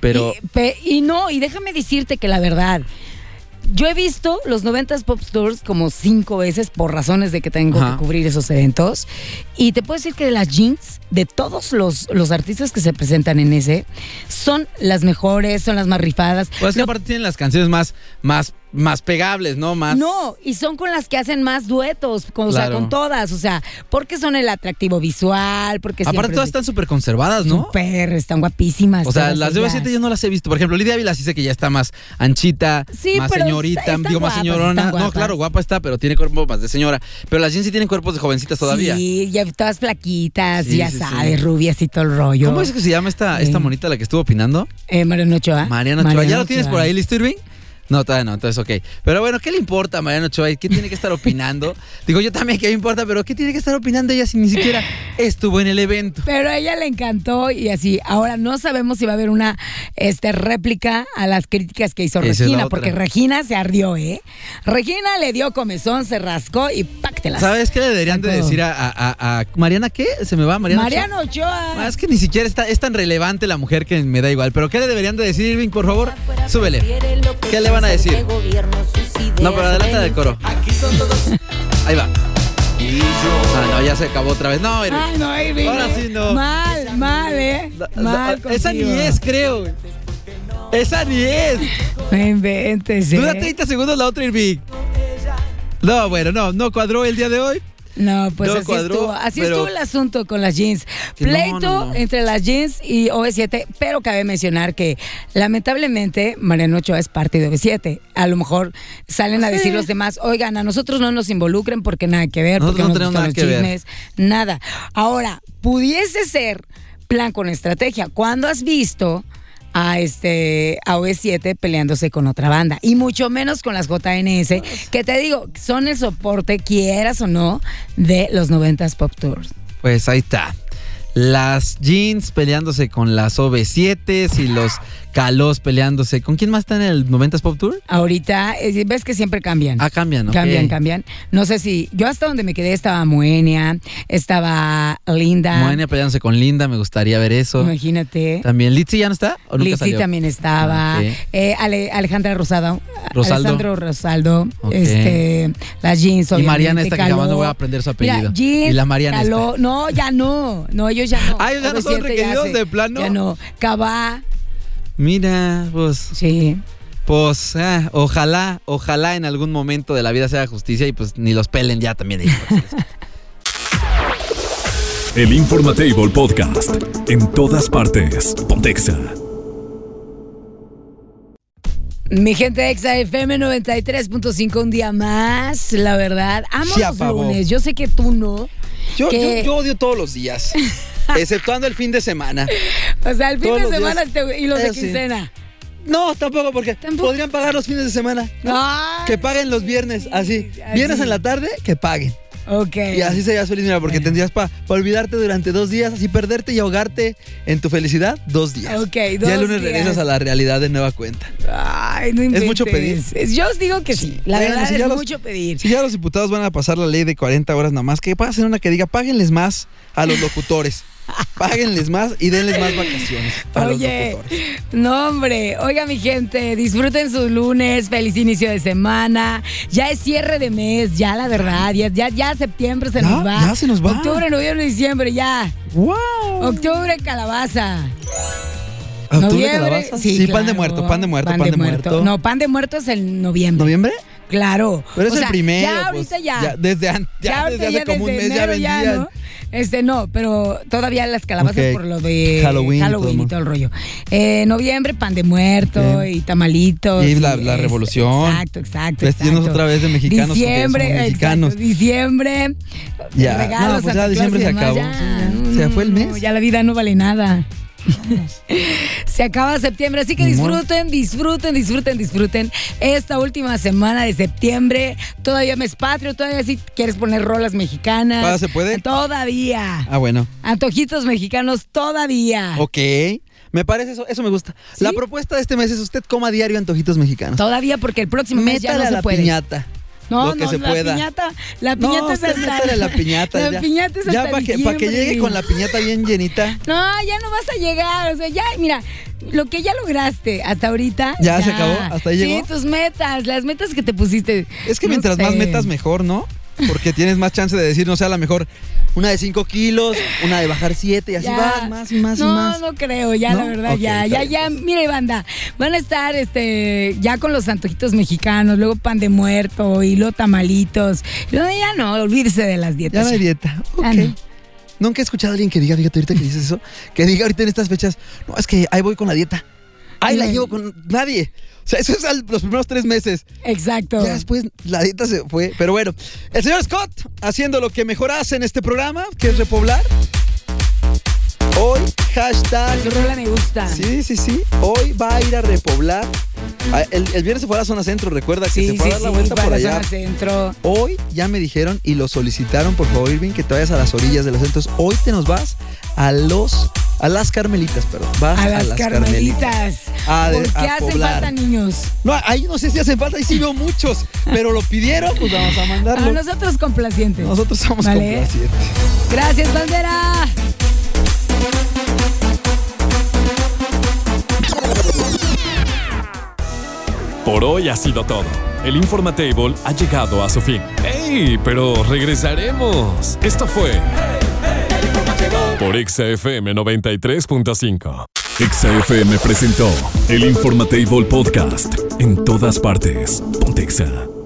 [SPEAKER 4] Pero
[SPEAKER 5] Y, pe- y no, y déjame decirte que la verdad, yo he visto los 90s Pop Tours como cinco veces por razones de que tengo
[SPEAKER 4] Ajá.
[SPEAKER 5] que cubrir esos eventos. Y te puedo decir que de las jeans, de todos los, los artistas que se presentan en ese, son las mejores, son las más rifadas.
[SPEAKER 4] pues es que aparte tienen las canciones más, más, más pegables, ¿no? Más.
[SPEAKER 5] No, y son con las que hacen más duetos, con, o sea, con todas, o sea, porque son el atractivo visual, porque
[SPEAKER 4] Aparte
[SPEAKER 5] siempre
[SPEAKER 4] todas están súper conservadas, ¿no?
[SPEAKER 5] Súper, están guapísimas.
[SPEAKER 4] O sea, las de
[SPEAKER 5] ellas.
[SPEAKER 4] B7 yo no las he visto. Por ejemplo, Lidia Ávila sí sé que ya está más anchita,
[SPEAKER 5] Sí,
[SPEAKER 4] más
[SPEAKER 5] pero
[SPEAKER 4] señorita,
[SPEAKER 5] está-
[SPEAKER 4] digo más señorona. No, claro, guapa está, pero tiene cuerpo más de señora. Pero las jeans sí tienen cuerpos de jovencitas todavía.
[SPEAKER 5] Sí, ya todas flaquitas,
[SPEAKER 4] Sí,
[SPEAKER 5] ya
[SPEAKER 4] sí,
[SPEAKER 5] sabes, rubias y todo el rollo.
[SPEAKER 4] ¿Cómo es que se llama esta, esta monita la que estuvo opinando?
[SPEAKER 5] Eh, Mariano Ochoa.
[SPEAKER 4] Mariana Ochoa. ¿Ya lo tienes por ahí, listo, Irving? No, todavía no, entonces ok. Pero bueno, ¿qué le importa a Mariano Ochoa? ¿Qué tiene que estar opinando? [LAUGHS] Digo, yo también, ¿qué me importa? Pero ¿qué tiene que estar opinando ella si ni siquiera estuvo en el evento?
[SPEAKER 5] Pero a ella le encantó y así. Ahora no sabemos si va a haber una este, réplica a las críticas que hizo
[SPEAKER 4] Esa
[SPEAKER 5] Regina, porque Regina se ardió, ¿eh? Regina le dio comezón, se rascó y
[SPEAKER 4] ¿Sabes qué le deberían de decir a, a- a- a- Mariana qué? ¿Se me va? Mariana Ochoa?
[SPEAKER 5] Mariano Ochoa.
[SPEAKER 4] Ah, Es que ni siquiera está, es tan relevante la mujer que me da igual. Pero ¿qué le deberían de decir, Irving, por favor? Súbele. ¿Qué le van a decir? No, pero adelante del coro. [LAUGHS] Ahí va. Ah, no, ya se acabó otra vez. No, Irving.
[SPEAKER 5] Ay, no, Irving.
[SPEAKER 4] Ahora sí no.
[SPEAKER 5] Mal, mal, ¿eh? Mal
[SPEAKER 4] Esa ni es, creo. Esa ni es.
[SPEAKER 5] No inventes, ¿eh?
[SPEAKER 4] Dura 30 segundos la otra, Irving. No, bueno, no, no cuadró el día de hoy.
[SPEAKER 5] No, pues
[SPEAKER 4] No
[SPEAKER 5] así,
[SPEAKER 4] cuadró,
[SPEAKER 5] estuvo, así
[SPEAKER 4] pero-
[SPEAKER 5] estuvo el asunto con las jeans. Pleito
[SPEAKER 4] no, no.
[SPEAKER 5] entre las jeans y OV7, pero cabe mencionar que lamentablemente Mariano Ochoa es parte de OV7. A lo mejor salen a decir los demás, oigan, a nosotros no nos involucren porque nada que ver,
[SPEAKER 4] Nosotros
[SPEAKER 5] porque
[SPEAKER 4] no
[SPEAKER 5] nos
[SPEAKER 4] tenemos
[SPEAKER 5] gustan
[SPEAKER 4] nada
[SPEAKER 5] los
[SPEAKER 4] que ver.
[SPEAKER 5] chismes, nada. Ahora, pudiese ser plan con estrategia. ¿Cuándo has visto a este a OV7 peleándose con otra banda? Y mucho menos con las JNS, que te digo, son el soporte, quieras o no, de los 90s Pop Tours.
[SPEAKER 4] Pues ahí está. Las jeans peleándose con las OV7 y los Calos peleándose. ¿Con quién más está en el 90s Pop Tour?
[SPEAKER 5] Ahorita, eh, ves que siempre cambian.
[SPEAKER 4] Ah, cambian, ok.
[SPEAKER 5] Cambian, cambian. No sé si. Yo hasta donde me quedé estaba Moenia, estaba Linda.
[SPEAKER 4] Moenia peleándose con Linda, me gustaría ver eso.
[SPEAKER 5] Imagínate.
[SPEAKER 4] También, ¿Litzy ya no está? ¿O nunca
[SPEAKER 5] Lizzy
[SPEAKER 4] salió?
[SPEAKER 5] también estaba.
[SPEAKER 4] Ah,
[SPEAKER 5] eh, Ale- Alejandra Rosado.
[SPEAKER 4] Rosaldo.
[SPEAKER 5] Alessandro Rosaldo.
[SPEAKER 4] Ok.
[SPEAKER 5] Este, las jeans,
[SPEAKER 4] Y. Mariana esta que jamás no voy a aprender su apellido.
[SPEAKER 5] Mira, jeans,
[SPEAKER 4] Y la Mariana
[SPEAKER 5] Caló. No, ya no. No, ellos ya no.
[SPEAKER 4] Ah, ellos ya no son
[SPEAKER 5] OV7
[SPEAKER 4] requeridos de plano.
[SPEAKER 5] Ya no. Cabá.
[SPEAKER 4] Mira, pues.
[SPEAKER 5] Sí.
[SPEAKER 4] Pues, ah, ojalá, ojalá en algún momento de la vida sea justicia y pues ni los pelen ya también. [LAUGHS]
[SPEAKER 2] El Informatable Podcast. En todas partes. Pontexa.
[SPEAKER 5] Mi gente de Exa FM 93.5, un día más, la verdad. Amo
[SPEAKER 4] Se
[SPEAKER 5] los lunes. Yo sé que tú no.
[SPEAKER 4] Yo,
[SPEAKER 5] que-
[SPEAKER 4] yo, yo odio todos los días, [LAUGHS] exceptuando el fin de semana. [LAUGHS]
[SPEAKER 5] O sea, el fin
[SPEAKER 4] Todos
[SPEAKER 5] de semana
[SPEAKER 4] días.
[SPEAKER 5] y los de
[SPEAKER 4] Eh, sí.
[SPEAKER 5] quincena.
[SPEAKER 4] No, tampoco, porque podrían pagar los fines de semana.
[SPEAKER 5] Ay.
[SPEAKER 4] Que paguen los viernes, así.
[SPEAKER 5] así.
[SPEAKER 4] Viernes en la tarde, que paguen.
[SPEAKER 5] Ok.
[SPEAKER 4] Y así serías feliz, mira, porque tendrías para olvidarte durante dos días, así perderte y ahogarte en tu felicidad dos días.
[SPEAKER 5] Ok,
[SPEAKER 4] Ya
[SPEAKER 5] dos
[SPEAKER 4] el lunes
[SPEAKER 5] días.
[SPEAKER 4] regresas a la realidad de nueva cuenta.
[SPEAKER 5] Ay, no
[SPEAKER 4] Es mucho
[SPEAKER 5] inventes.
[SPEAKER 4] pedir.
[SPEAKER 5] Yo os digo que sí. La
[SPEAKER 4] Bueno,
[SPEAKER 5] verdad
[SPEAKER 4] si
[SPEAKER 5] es
[SPEAKER 4] ya los-
[SPEAKER 5] mucho pedir.
[SPEAKER 4] Si ya los diputados van a pasar la ley de 40 horas nada más, que pasen una que diga, páguenles más a los locutores. Páguenles más y denles más vacaciones a los
[SPEAKER 5] Oye,
[SPEAKER 4] locutores.
[SPEAKER 5] no hombre, oiga mi gente, disfruten sus lunes, feliz inicio de semana, ya es cierre de mes, ya la verdad, ya, ya, ya septiembre se
[SPEAKER 4] Ya,
[SPEAKER 5] nos va.
[SPEAKER 4] ya se nos va.
[SPEAKER 5] Octubre, noviembre, diciembre, ya.
[SPEAKER 4] ¡Wow!
[SPEAKER 5] Octubre, calabaza.
[SPEAKER 4] ¿Octubre,
[SPEAKER 5] Noviembre,
[SPEAKER 4] calabaza?
[SPEAKER 5] sí,
[SPEAKER 4] Sí, pan de muerto, pan de muerto, pan, de muerto.
[SPEAKER 5] No, pan de muerto es el noviembre.
[SPEAKER 4] ¿Noviembre?
[SPEAKER 5] Claro.
[SPEAKER 4] Pero es
[SPEAKER 5] O
[SPEAKER 4] el
[SPEAKER 5] sea,
[SPEAKER 4] primero.
[SPEAKER 5] Ya
[SPEAKER 4] pues,
[SPEAKER 5] ahorita ya.
[SPEAKER 4] desde, an- ya
[SPEAKER 5] ahorita
[SPEAKER 4] desde hace como un
[SPEAKER 5] desde
[SPEAKER 4] mes ya vendían.
[SPEAKER 5] ¿no? Este, no, pero todavía las calabazas por lo de
[SPEAKER 4] Halloween y todo,
[SPEAKER 5] y todo el rollo. Eh, noviembre, pan de muerto y tamalitos.
[SPEAKER 4] Y la- la
[SPEAKER 5] es-
[SPEAKER 4] revolución.
[SPEAKER 5] Exacto, exacto.
[SPEAKER 4] Vestirnos
[SPEAKER 5] exacto.
[SPEAKER 4] otra vez de mexicanos
[SPEAKER 5] Diciembre, exacto,
[SPEAKER 4] mexicanos.
[SPEAKER 5] diciembre.
[SPEAKER 4] Ya.
[SPEAKER 5] Regalos,
[SPEAKER 4] No, pues ya diciembre se acabó.
[SPEAKER 5] ya.
[SPEAKER 4] Sí, ya.
[SPEAKER 5] No,
[SPEAKER 4] Se
[SPEAKER 5] no,
[SPEAKER 4] fue el
[SPEAKER 5] no,
[SPEAKER 4] mes.
[SPEAKER 5] ya la vida no vale nada. [LAUGHS] Se acaba septiembre, así que disfruten, disfruten, disfruten, disfruten esta última semana de septiembre. Todavía mes patrio, todavía si quieres poner rolas mexicanas.
[SPEAKER 4] ¿Todavía se puede?
[SPEAKER 5] Todavía.
[SPEAKER 4] Ah, bueno.
[SPEAKER 5] Antojitos mexicanos todavía.
[SPEAKER 4] Ok. Me parece eso, eso me gusta. La propuesta de este mes es usted coma diario antojitos mexicanos.
[SPEAKER 5] Todavía porque el próximo mes ya no
[SPEAKER 4] a
[SPEAKER 5] se
[SPEAKER 4] la
[SPEAKER 5] puede.
[SPEAKER 4] piñata.
[SPEAKER 5] No,
[SPEAKER 4] lo que
[SPEAKER 5] no,
[SPEAKER 4] se
[SPEAKER 5] la
[SPEAKER 4] pueda.
[SPEAKER 5] piñata, la
[SPEAKER 4] No,
[SPEAKER 5] piñata es
[SPEAKER 4] usted
[SPEAKER 5] hasta
[SPEAKER 4] la piñata.
[SPEAKER 5] La
[SPEAKER 4] ya.
[SPEAKER 5] piñata es
[SPEAKER 4] Ya
[SPEAKER 5] hasta
[SPEAKER 4] para que, para que
[SPEAKER 5] diciembre.
[SPEAKER 4] llegue con la piñata bien llenita.
[SPEAKER 5] No, ya no vas a llegar. O sea, ya, mira, lo que ya lograste hasta ahorita.
[SPEAKER 4] ¿Ya se acabó? ¿Hasta ahí
[SPEAKER 5] sí,
[SPEAKER 4] llegó?
[SPEAKER 5] tus metas, las metas que te pusiste.
[SPEAKER 4] Es que
[SPEAKER 5] No
[SPEAKER 4] mientras más metas, mejor, ¿no? Porque tienes más chance de decir, no sé, a lo mejor una de 5 kilos, una de bajar 7 y así
[SPEAKER 5] Ya.
[SPEAKER 4] vas, más y más
[SPEAKER 5] no,
[SPEAKER 4] y más.
[SPEAKER 5] No, creo, ya
[SPEAKER 4] ¿No?
[SPEAKER 5] la verdad, ya, ya, ya. Mire, banda, van a estar este ya con los antojitos mexicanos, luego pan de muerto y luego tamalitos. Ya no, olvídese de las
[SPEAKER 4] Ya
[SPEAKER 5] dietas.
[SPEAKER 4] no hay dieta. Ok.
[SPEAKER 5] Ah, no.
[SPEAKER 4] Nunca he escuchado a alguien que diga, fíjate ahorita que dices eso, que diga ahorita en estas fechas, no, es que ahí voy con la dieta. Ahí la llevo con nadie. O sea, eso es al- los primeros tres meses.
[SPEAKER 5] Exacto.
[SPEAKER 4] Ya después la dieta se fue. Pero bueno, el señor Scott haciendo lo que mejor hace en este programa, que es repoblar. Hoy, hashtag.
[SPEAKER 5] Tu rola me gusta.
[SPEAKER 4] Sí, sí, sí. Hoy va a ir a repoblar. Ah, El, el viernes se fue a la zona centro, recuerda que
[SPEAKER 5] Sí,
[SPEAKER 4] se fue
[SPEAKER 5] sí,
[SPEAKER 4] a dar la
[SPEAKER 5] sí,
[SPEAKER 4] vuelta por
[SPEAKER 5] la
[SPEAKER 4] allá.
[SPEAKER 5] zona centro.
[SPEAKER 4] Hoy ya me dijeron y lo solicitaron, por favor, Irving, que te vayas a las orillas de los centros. Hoy te nos vas a los. A las Carmelitas, perdón. Vas
[SPEAKER 5] A las carmelitas.
[SPEAKER 4] A de-
[SPEAKER 5] ¿Por qué
[SPEAKER 4] a
[SPEAKER 5] hacen falta niños?
[SPEAKER 4] No, ahí no sé si hacen falta, ahí sí veo muchos, pero lo pidieron, pues vamos a
[SPEAKER 5] A
[SPEAKER 4] mandarlo.
[SPEAKER 5] nosotros complacientes.
[SPEAKER 4] Nosotros somos
[SPEAKER 5] Vale.
[SPEAKER 4] complacientes.
[SPEAKER 5] Gracias, bandera.
[SPEAKER 2] Por hoy ha sido todo. El Informatable ha llegado a su fin. ¡Ey! Pero regresaremos. Esto fue. Por XFM 93.5. XFM presentó el Informatable Podcast. En todas partes. Pontexa.